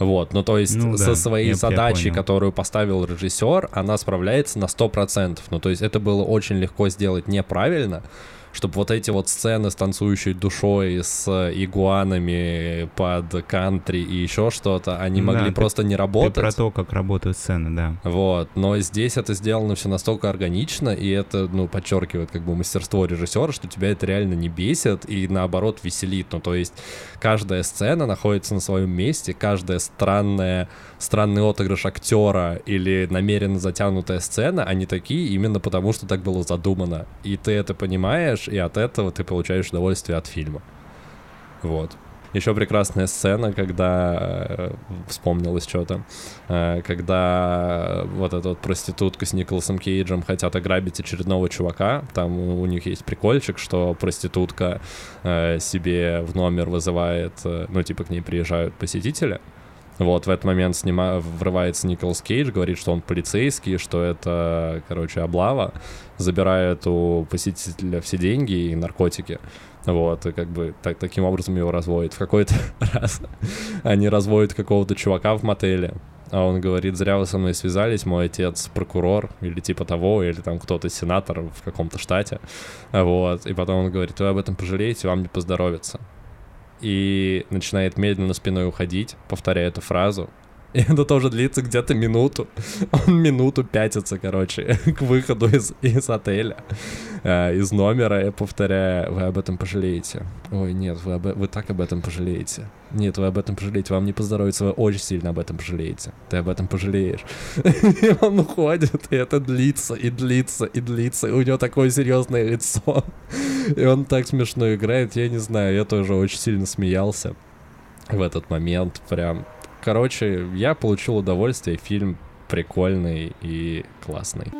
Вот, ну то есть ну, со да, своей я, задачей, которую поставил режиссер, она справляется на 100%. Ну то есть это было очень легко сделать неправильно, чтобы вот эти вот сцены с танцующей душой, с игуанами под кантри и еще что-то, они могли да, просто ты, не работать. Ты про то, как работают сцены, да. Вот, но здесь это сделано все настолько органично, и это, ну, подчеркивает как бы мастерство режиссера, что тебя это реально не бесит и наоборот веселит. Ну, то есть каждая сцена находится на своем месте, каждая странная, странный отыгрыш актера или намеренно затянутая сцена, они такие именно потому, что так было задумано. И ты это понимаешь, и от этого ты получаешь удовольствие от фильма. Вот. Еще прекрасная сцена, когда э, вспомнилось что-то, э, когда вот эта вот проститутка с Николасом Кейджем хотят ограбить очередного чувака. Там у них есть прикольчик, что проститутка э, себе в номер вызывает, ну типа к ней приезжают посетители. Вот, в этот момент снима... врывается Николас Кейдж, говорит, что он полицейский, что это, короче, облава, забирает у посетителя все деньги и наркотики. Вот, и как бы так, таким образом его разводят. В какой-то раз они разводят какого-то чувака в мотеле, а он говорит, зря вы со мной связались, мой отец прокурор, или типа того, или там кто-то сенатор в каком-то штате. Вот, и потом он говорит, вы об этом пожалеете, вам не поздоровится. И начинает медленно спиной уходить, повторяя эту фразу, и это тоже длится где-то минуту. Он минуту пятится, короче, к выходу из, из отеля, э, из номера, я повторяю, вы об этом пожалеете. Ой, нет, вы, об, вы так об этом пожалеете. Нет, вы об этом пожалеете, вам не поздоровится, вы очень сильно об этом пожалеете. Ты об этом пожалеешь. И он уходит, и это длится, и длится, и длится. И у него такое серьезное лицо. И он так смешно играет, я не знаю, я тоже очень сильно смеялся в этот момент, прям Короче, я получил удовольствие, фильм прикольный и классный.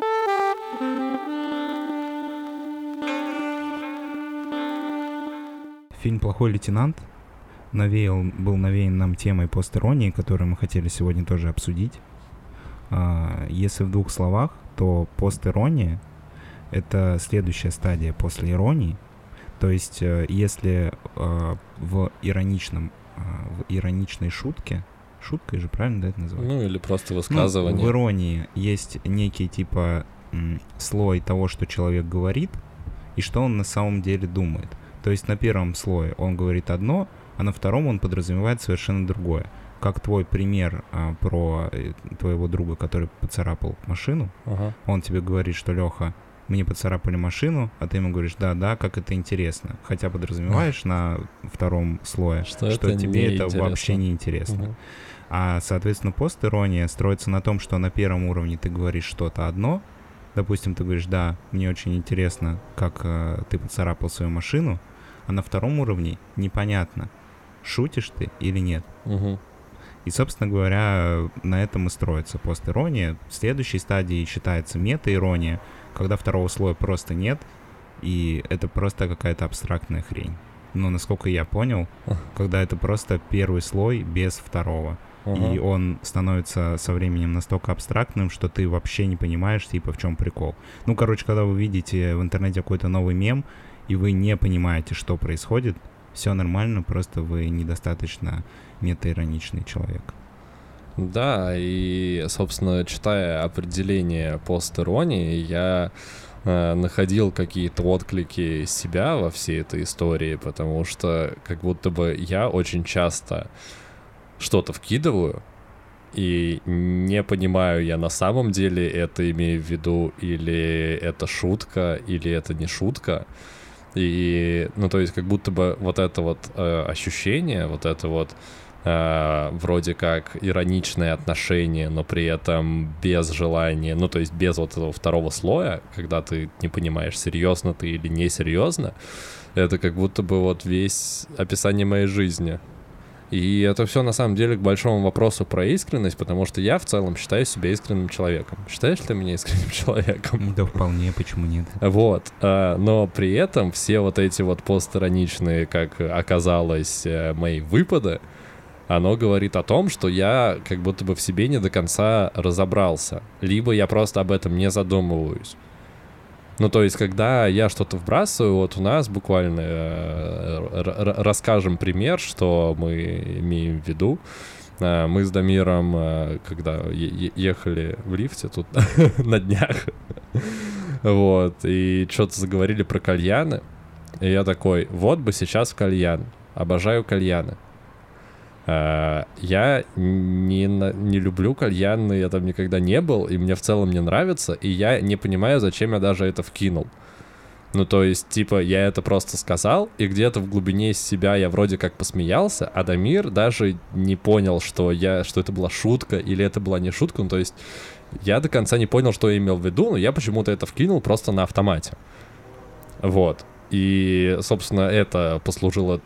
Фильм «Плохой лейтенант» навеял, был навеян нам темой постеронии, которую мы хотели сегодня тоже обсудить. А, если в двух словах, то постерония — это следующая стадия после иронии. То есть, э, если э, в ироничном, э, в ироничной шутке Шуткой же, правильно, да, это называют? Ну, или просто высказывание. Ну, в иронии есть некий, типа, слой того, что человек говорит, и что он на самом деле думает. То есть на первом слое он говорит одно, а на втором он подразумевает совершенно другое. Как твой пример а, про э, твоего друга, который поцарапал машину, ага. он тебе говорит, что Леха, мне поцарапали машину, а ты ему говоришь, да, да, как это интересно. Хотя подразумеваешь на втором слое, что, что тебе это вообще не интересно. Угу. А, соответственно, пост-ирония строится на том, что на первом уровне ты говоришь что-то одно, допустим, ты говоришь, да, мне очень интересно, как э, ты поцарапал свою машину, а на втором уровне непонятно, шутишь ты или нет. Угу. И, собственно говоря, на этом и строится пост-ирония. В следующей стадии считается мета-ирония, когда второго слоя просто нет, и это просто какая-то абстрактная хрень. Но, насколько я понял, когда это просто первый слой без второго. Uh-huh. И он становится со временем настолько абстрактным, что ты вообще не понимаешь, типа, в чем прикол. Ну, короче, когда вы видите в интернете какой-то новый мем, и вы не понимаете, что происходит, все нормально, просто вы недостаточно метаироничный человек. Да, и, собственно, читая определение пост-иронии, я э, находил какие-то отклики себя во всей этой истории, потому что как будто бы я очень часто что-то вкидываю, и не понимаю, я на самом деле это имею в виду, или это шутка, или это не шутка. И, ну, то есть, как будто бы вот это вот э, ощущение, вот это вот э, вроде как ироничное отношение, но при этом без желания, ну, то есть без вот этого второго слоя, когда ты не понимаешь, серьезно ты или не серьезно, это как будто бы вот весь описание моей жизни. И это все на самом деле к большому вопросу про искренность, потому что я в целом считаю себя искренним человеком. Считаешь ли ты меня искренним человеком? Да вполне, почему нет? Вот. А, но при этом все вот эти вот постироничные, как оказалось, э, мои выпады, оно говорит о том, что я как будто бы в себе не до конца разобрался. Либо я просто об этом не задумываюсь. Ну, то есть, когда я что-то вбрасываю, вот у нас буквально э, расскажем пример, что мы имеем в виду. Э, мы с Дамиром, э, когда ехали в лифте тут на днях, вот, и что-то заговорили про кальяны, и я такой, вот бы сейчас кальян, обожаю кальяны. Э, я не, не люблю кальяны, я там никогда не был, и мне в целом не нравится, и я не понимаю, зачем я даже это вкинул. Ну, то есть, типа, я это просто сказал, и где-то в глубине себя я вроде как посмеялся, а Дамир даже не понял, что, я, что это была шутка или это была не шутка. Ну, то есть, я до конца не понял, что я имел в виду, но я почему-то это вкинул просто на автомате. Вот. И, собственно, это послужило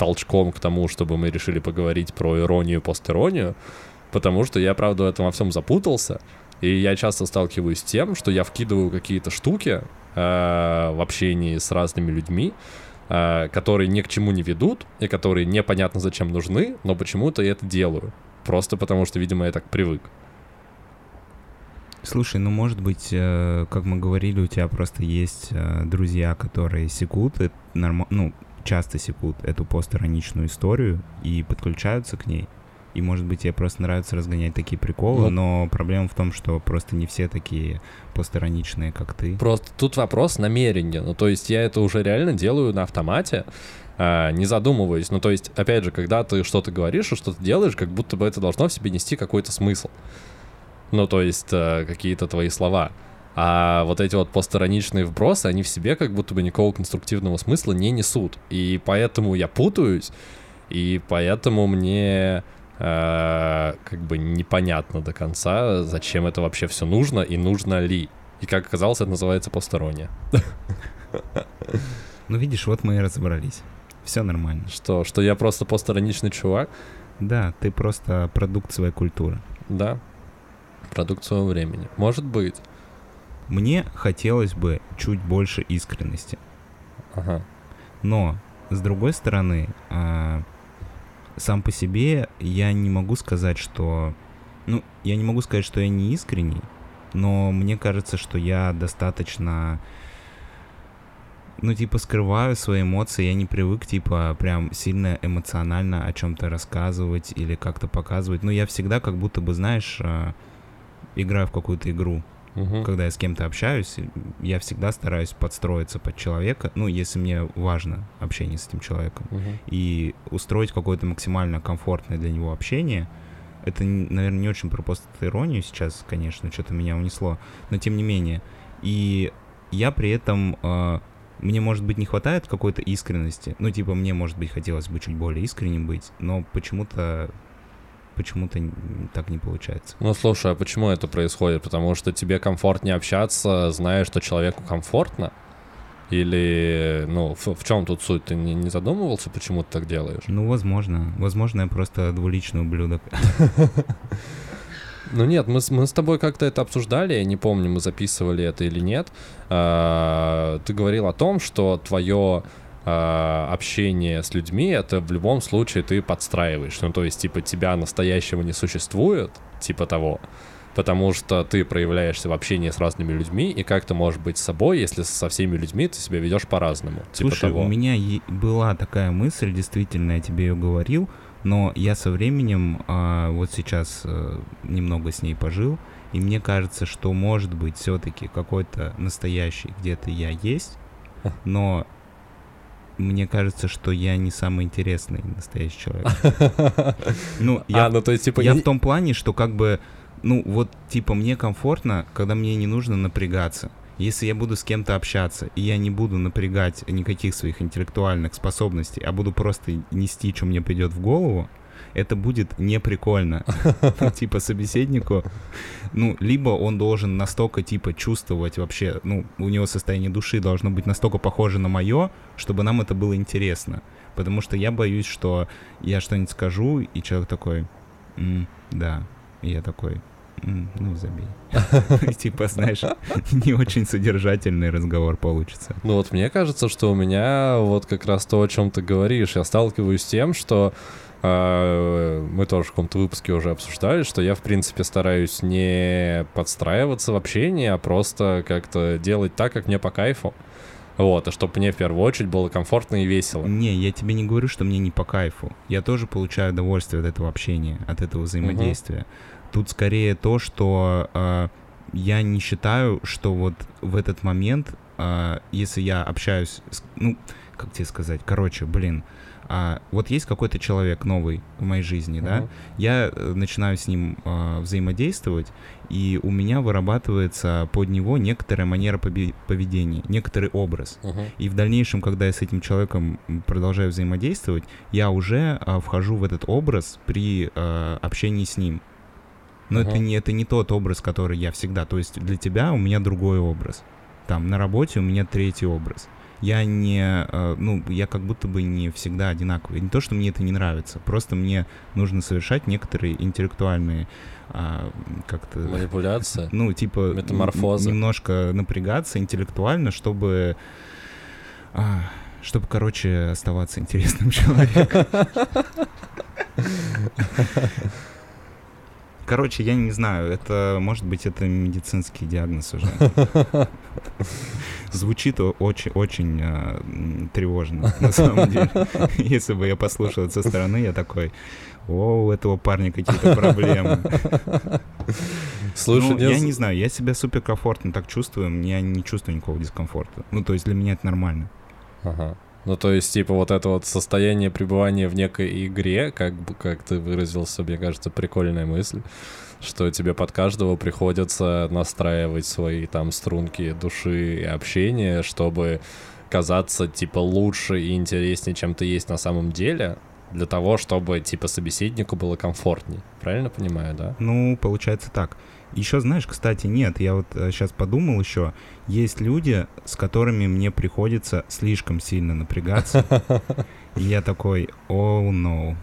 толчком к тому, чтобы мы решили поговорить про иронию и постиронию, потому что я, правда, в этом во всем запутался, и я часто сталкиваюсь с тем, что я вкидываю какие-то штуки э, в общении с разными людьми, э, которые ни к чему не ведут, и которые непонятно зачем нужны, но почему-то я это делаю. Просто потому что, видимо, я так привык. Слушай, ну может быть, э, как мы говорили, у тебя просто есть э, друзья, которые секут, это норм... ну, часто секут эту постироничную историю и подключаются к ней. И, может быть, тебе просто нравится разгонять такие приколы, вот. но проблема в том, что просто не все такие постироничные, как ты. Просто тут вопрос намерения. Ну, то есть я это уже реально делаю на автомате, а, не задумываясь. Ну, то есть, опять же, когда ты что-то говоришь и что-то делаешь, как будто бы это должно в себе нести какой-то смысл. Ну, то есть, а, какие-то твои слова. А вот эти вот постироничные вбросы, они в себе как будто бы никакого конструктивного смысла не несут. И поэтому я путаюсь, и поэтому мне э, как бы непонятно до конца, зачем это вообще все нужно и нужно ли. И как оказалось, это называется постороннее. Ну, видишь, вот мы и разобрались. Все нормально. Что, что я просто постороничный чувак? Да, ты просто продукт своей культуры. Да, продукт своего времени. Может быть. Мне хотелось бы чуть больше искренности. Ага. Но, с другой стороны, а, сам по себе я не могу сказать, что... Ну, я не могу сказать, что я не искренний, но мне кажется, что я достаточно ну, типа, скрываю свои эмоции, я не привык, типа, прям сильно эмоционально о чем-то рассказывать или как-то показывать. Но я всегда как будто бы, знаешь, а, играю в какую-то игру. Угу. Когда я с кем-то общаюсь, я всегда стараюсь подстроиться под человека, ну, если мне важно общение с этим человеком, угу. и устроить какое-то максимально комфортное для него общение. Это, наверное, не очень про иронию сейчас, конечно, что-то меня унесло, но тем не менее. И я при этом э, мне, может быть, не хватает какой-то искренности. Ну, типа, мне, может быть, хотелось бы чуть более искренним быть, но почему-то почему-то так не получается. Ну, слушай, а почему это происходит? Потому что тебе комфортнее общаться, зная, что человеку комфортно? Или, ну, в, в чем тут суть? Ты не, не задумывался, почему ты так делаешь? Ну, возможно. Возможно, я просто двуличный ублюдок. Ну нет, мы, мы с тобой как-то это обсуждали, я не помню, мы записывали это или нет. А, ты говорил о том, что твое общение с людьми, это в любом случае ты подстраиваешь. Ну то есть, типа, тебя настоящего не существует, типа того потому что ты проявляешься в общении с разными людьми, и как ты можешь быть собой, если со всеми людьми ты себя ведешь по-разному. Типа Слушай, того. у меня была такая мысль, действительно, я тебе ее говорил, но я со временем а, вот сейчас а, немного с ней пожил, и мне кажется, что может быть все-таки какой-то настоящий где-то я есть, но мне кажется, что я не самый интересный настоящий человек. Ну, я, а, ну, то есть, типа, я в том плане, что как бы ну, вот, типа, мне комфортно, когда мне не нужно напрягаться. Если я буду с кем-то общаться, и я не буду напрягать никаких своих интеллектуальных способностей, а буду просто нести, что мне придет в голову, это будет не прикольно. Ну, типа, собеседнику, ну, либо он должен настолько, типа, чувствовать вообще, ну, у него состояние души должно быть настолько похоже на мое, чтобы нам это было интересно. Потому что я боюсь, что я что-нибудь скажу, и человек такой, да. Я такой, ну, забей. Типа, знаешь, не очень содержательный разговор получится. Ну вот мне кажется, что у меня вот как раз то, о чем ты говоришь, я сталкиваюсь с тем, что мы тоже в каком-то выпуске уже обсуждали, что я, в принципе, стараюсь не подстраиваться в общении, а просто как-то делать так, как мне по кайфу. Вот, а чтобы мне в первую очередь было комфортно и весело. Не, я тебе не говорю, что мне не по кайфу. Я тоже получаю удовольствие от этого общения, от этого взаимодействия. Угу. Тут скорее то, что э, я не считаю, что вот в этот момент, э, если я общаюсь, с, ну, как тебе сказать, короче, блин, а, вот есть какой-то человек новый в моей жизни, uh-huh. да, я э, начинаю с ним а, взаимодействовать, и у меня вырабатывается под него некоторая манера поведения, некоторый образ. Uh-huh. И в дальнейшем, когда я с этим человеком продолжаю взаимодействовать, я уже а, вхожу в этот образ при а, общении с ним. Но uh-huh. это, не, это не тот образ, который я всегда. То есть для тебя у меня другой образ. Там на работе у меня третий образ. Я не, э, ну, я как будто бы не всегда одинаковый. Не то, что мне это не нравится, просто мне нужно совершать некоторые интеллектуальные а, как-то... Манипуляция? Ну, типа... Метаморфоза. Немножко напрягаться интеллектуально, чтобы... А, чтобы, короче, оставаться интересным человеком. Короче, я не знаю, это, может быть, это медицинский диагноз уже. Звучит очень, очень э, тревожно, на самом деле. Если бы я послушал со стороны, я такой, о, у этого парня какие-то проблемы. Слушай, ну, я не знаю, я себя супер комфортно так чувствую, я не чувствую никакого дискомфорта. Ну, то есть для меня это нормально. Ага. Ну, то есть, типа, вот это вот состояние пребывания в некой игре, как, как ты выразился, мне кажется, прикольная мысль, что тебе под каждого приходится настраивать свои там струнки души и общения, чтобы казаться, типа, лучше и интереснее, чем ты есть на самом деле, для того, чтобы, типа, собеседнику было комфортнее. Правильно понимаю, да? Ну, получается так. Еще, знаешь, кстати, нет, я вот сейчас э, подумал еще, есть люди, с которыми мне приходится слишком сильно напрягаться. И я такой, о, oh, no,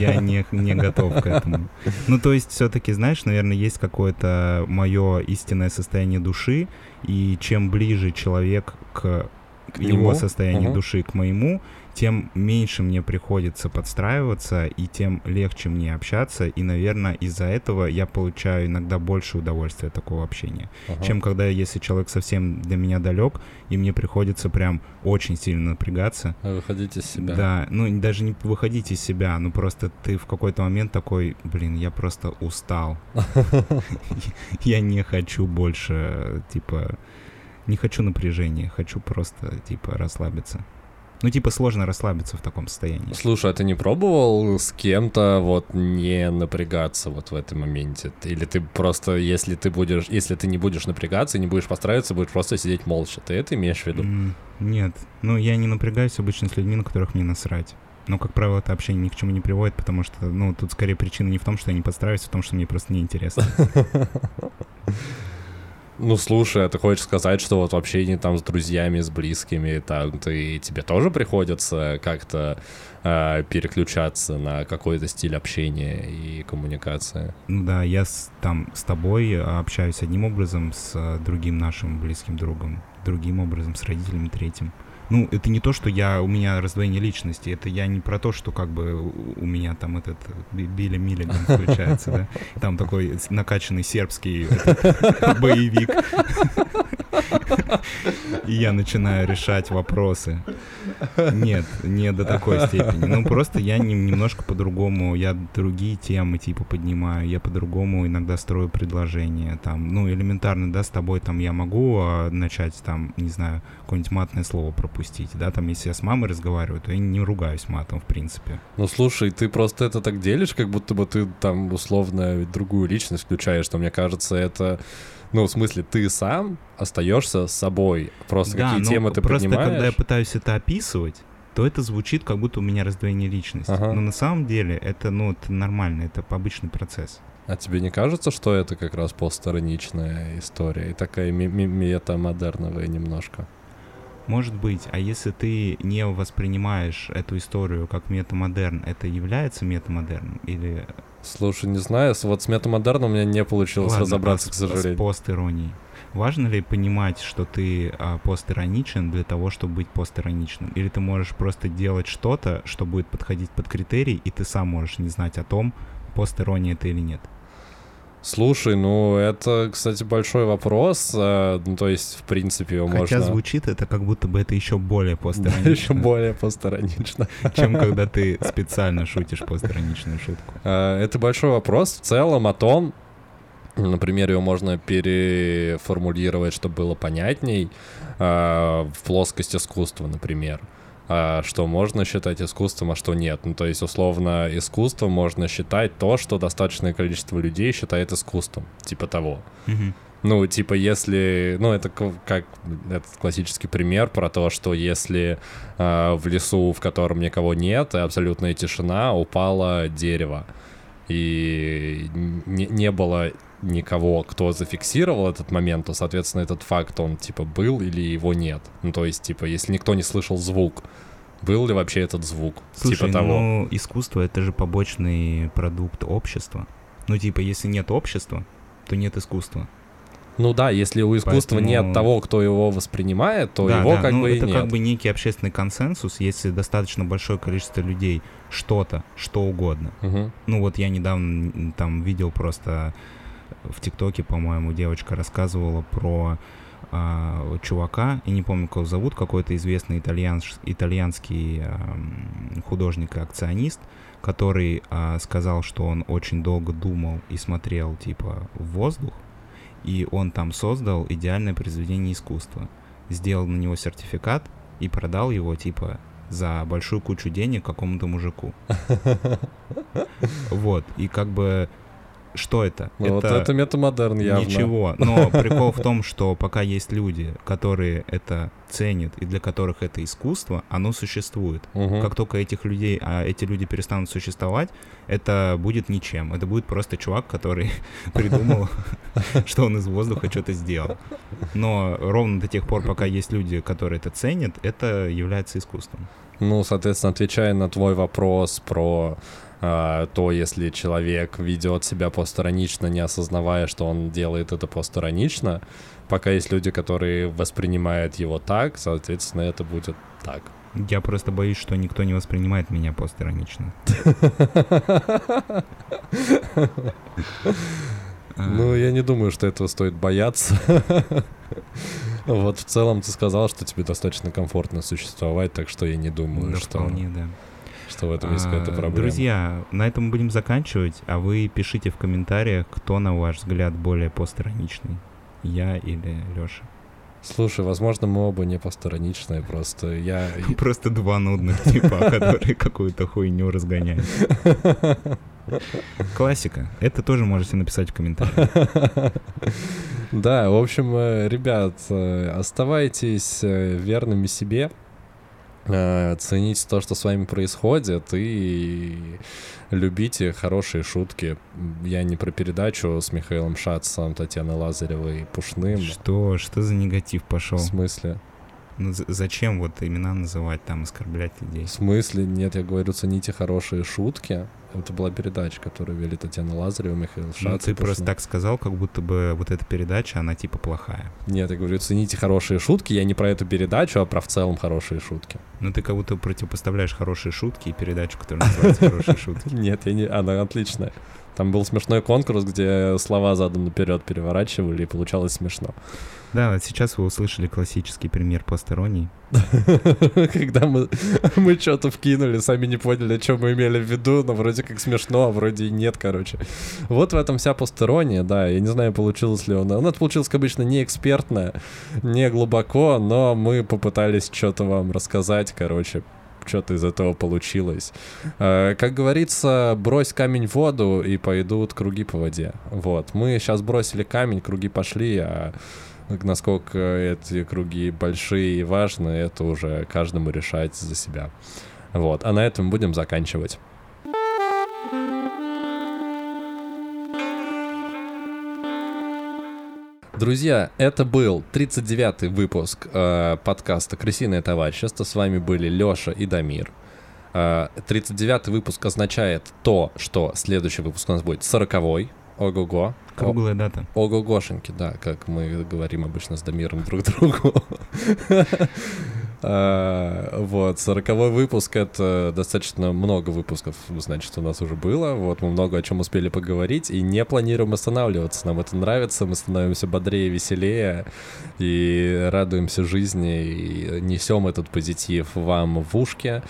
я не, не готов к этому. Ну, то есть, все-таки, знаешь, наверное, есть какое-то мое истинное состояние души, и чем ближе человек к, к его состоянию uh-huh. души, к моему, тем меньше мне приходится подстраиваться, и тем легче мне общаться, и, наверное, из-за этого я получаю иногда больше удовольствия от такого общения, ага. чем когда, если человек совсем для меня далек, и мне приходится прям очень сильно напрягаться. Выходить из себя. Да, ну даже не выходить из себя, ну просто ты в какой-то момент такой, блин, я просто устал. Я не хочу больше, типа, не хочу напряжения, хочу просто, типа, расслабиться. Ну, типа, сложно расслабиться в таком состоянии. Слушай, а ты не пробовал с кем-то вот не напрягаться вот в этом моменте? Или ты просто, если ты будешь, если ты не будешь напрягаться и не будешь постраиваться, будешь просто сидеть молча. Ты это имеешь в виду? Mm, нет. Ну, я не напрягаюсь обычно с людьми, на которых мне насрать. Но, как правило, это общение ни к чему не приводит, потому что, ну, тут скорее причина не в том, что я не подстраиваюсь, а в том, что мне просто неинтересно. Ну, слушай, а ты хочешь сказать, что вот в общении там с друзьями, с близкими, там, ты, тебе тоже приходится как-то э, переключаться на какой-то стиль общения и коммуникации? Да, я с, там с тобой общаюсь одним образом, с другим нашим близким другом, другим образом, с родителями третьим. Ну, это не то, что я, у меня раздвоение личности, это я не про то, что как бы у меня там этот Билли Миллиган включается, да? Там такой накачанный сербский боевик. И я начинаю решать вопросы. Нет, не до такой степени. Ну, просто я немножко по-другому, я другие темы типа поднимаю, я по-другому иногда строю предложения. Там, ну, элементарно, да, с тобой там я могу а, начать там, не знаю, какое-нибудь матное слово пропустить, да, там, если я с мамой разговариваю, то я не ругаюсь матом, в принципе. Ну, слушай, ты просто это так делишь, как будто бы ты там условно другую личность включаешь, что мне кажется, это ну, в смысле, ты сам остаешься с собой. Просто да, какие темы ты просто поднимаешь. когда я пытаюсь это описывать, то это звучит, как будто у меня раздвоение личности. Ага. Но на самом деле это, ну, это нормально, это обычный процесс. А тебе не кажется, что это как раз постстороничная история и такая метамодерновая немножко? Может быть, а если ты не воспринимаешь эту историю как метамодерн, это является метамодерном или... Слушай, не знаю, вот с метамодерном у меня не получилось Ладно, разобраться, а к сожалению. С постиронией. Важно ли понимать, что ты а, постироничен для того, чтобы быть постироничным? Или ты можешь просто делать что-то, что будет подходить под критерий, и ты сам можешь не знать о том, постирония это или нет? Слушай, ну это, кстати, большой вопрос. Э, ну, то есть, в принципе, его Хотя можно... Хотя звучит это как будто бы это еще более постиронично. Да, еще более постиронично. Чем когда ты специально шутишь постироничную шутку. Э, это большой вопрос в целом о том, Например, его можно переформулировать, чтобы было понятней, э, в плоскость искусства, например. А, что можно считать искусством, а что нет. Ну, то есть, условно, искусством можно считать то, что достаточное количество людей считает искусством, типа того. Mm-hmm. Ну, типа, если... Ну, это как этот классический пример про то, что если э, в лесу, в котором никого нет, и абсолютная тишина, упало дерево, и не, не было никого, кто зафиксировал этот момент, то, соответственно, этот факт, он, типа, был или его нет. Ну, то есть, типа, если никто не слышал звук, был ли вообще этот звук? Слушай, типа того. ну, искусство — это же побочный продукт общества. Ну, типа, если нет общества, то нет искусства. Ну да, если у искусства Поэтому... нет того, кто его воспринимает, то да, его да, как ну, бы это и нет. как бы некий общественный консенсус, если достаточно большое количество людей что-то, что угодно. Угу. Ну вот я недавно там видел просто в ТикТоке, по-моему, девочка рассказывала про а, чувака, и не помню, как его зовут, какой-то известный итальян, итальянский а, художник и акционист, который а, сказал, что он очень долго думал и смотрел, типа, в воздух, и он там создал идеальное произведение искусства. Сделал на него сертификат и продал его, типа, за большую кучу денег какому-то мужику. Вот, и как бы что это? Ну, это вот это метамодерн явно. Ничего. Но прикол в том, что пока есть люди, которые это ценят и для которых это искусство, оно существует. Угу. Как только этих людей, а эти люди перестанут существовать, это будет ничем. Это будет просто чувак, который придумал, что он из воздуха что-то сделал. Но ровно до тех пор, пока есть люди, которые это ценят, это является искусством. Ну, соответственно, отвечая на твой вопрос про то если человек ведет себя посторонично, не осознавая, что он делает это посторонично, пока есть люди, которые воспринимают его так, соответственно, это будет так. Я просто боюсь, что никто не воспринимает меня посторонично. Ну, я не думаю, что этого стоит бояться. Вот в целом ты сказал, что тебе достаточно комфортно существовать, так что я не думаю, что... вполне, да что в этом есть какая-то а, проблема. Друзья, на этом мы будем заканчивать, а вы пишите в комментариях, кто, на ваш взгляд, более постраничный, я или Лёша. Слушай, возможно, мы оба не постороничные, просто я... Просто два нудных типа, которые какую-то хуйню разгоняют. Классика. Это тоже можете написать в комментариях. Да, в общем, э, ребят, э, оставайтесь э, верными себе, э, цените то, что с вами происходит, и любите хорошие шутки. Я не про передачу с Михаилом Шацем, Татьяной Лазаревой, Пушным. Что? Что за негатив пошел? В смысле? Ну, зачем вот имена называть, там, оскорблять людей? В смысле? Нет, я говорю, цените хорошие шутки. Это была передача, которую вели Татьяна Лазарева, Михаил Шац. Ну, ты просто так сказал, как будто бы вот эта передача, она типа плохая. Нет, я говорю, цените хорошие шутки. Я не про эту передачу, а про в целом хорошие шутки. Ну, ты как будто противопоставляешь хорошие шутки и передачу, которая называется «Хорошие шутки». Нет, я не... она отличная. Там был смешной конкурс, где слова задом наперед переворачивали, и получалось смешно. Да, сейчас вы услышали классический пример постеронии. Когда мы, мы что-то вкинули, сами не поняли, о чем мы имели в виду, но вроде как смешно, а вроде и нет, короче. Вот в этом вся постерония, да, я не знаю, получилось ли он. Она получилась, как обычно, не экспертная, не глубоко, но мы попытались что-то вам рассказать, короче, что-то из этого получилось. Э, как говорится, брось камень в воду, и пойдут круги по воде. Вот. Мы сейчас бросили камень, круги пошли, а насколько эти круги большие и важные, это уже каждому решать за себя. Вот. А на этом будем заканчивать. Друзья, это был 39-й выпуск э, подкаста «Крысиное товарищество». С вами были Лёша и Дамир. Э, 39-й выпуск означает то, что следующий выпуск у нас будет 40-й. Ого-го. Круглая дата. Ого-гошеньки, да, как мы говорим обычно с Дамиром друг другу. А, вот, сороковой выпуск — это достаточно много выпусков, значит, у нас уже было. Вот, мы много о чем успели поговорить, и не планируем останавливаться. Нам это нравится, мы становимся бодрее, веселее, и радуемся жизни, и несем этот позитив вам в ушки.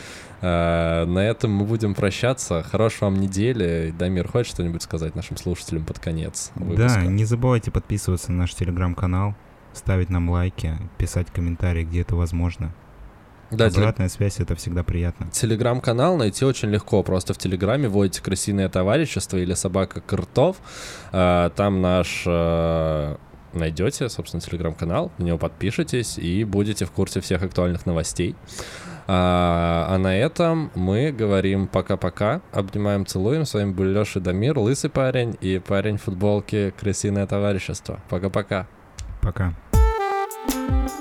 А, на этом мы будем прощаться. Хорошей вам недели. Дамир, хочешь что-нибудь сказать нашим слушателям под конец выпуска? Да, не забывайте подписываться на наш телеграм-канал, ставить нам лайки, писать комментарии, где это возможно. Да, Обратная теле... связь — это всегда приятно. Телеграм-канал найти очень легко. Просто в Телеграме вводите «Крысиное товарищество» или «Собака Кртов». А, там наш а, найдете, собственно, телеграм-канал, на него подпишитесь и будете в курсе всех актуальных новостей. А, а на этом мы говорим пока-пока, обнимаем, целуем. С вами был Леша Дамир, лысый парень и парень в футболке «Крысиное товарищество». Пока-пока. Пока. -пока. Пока.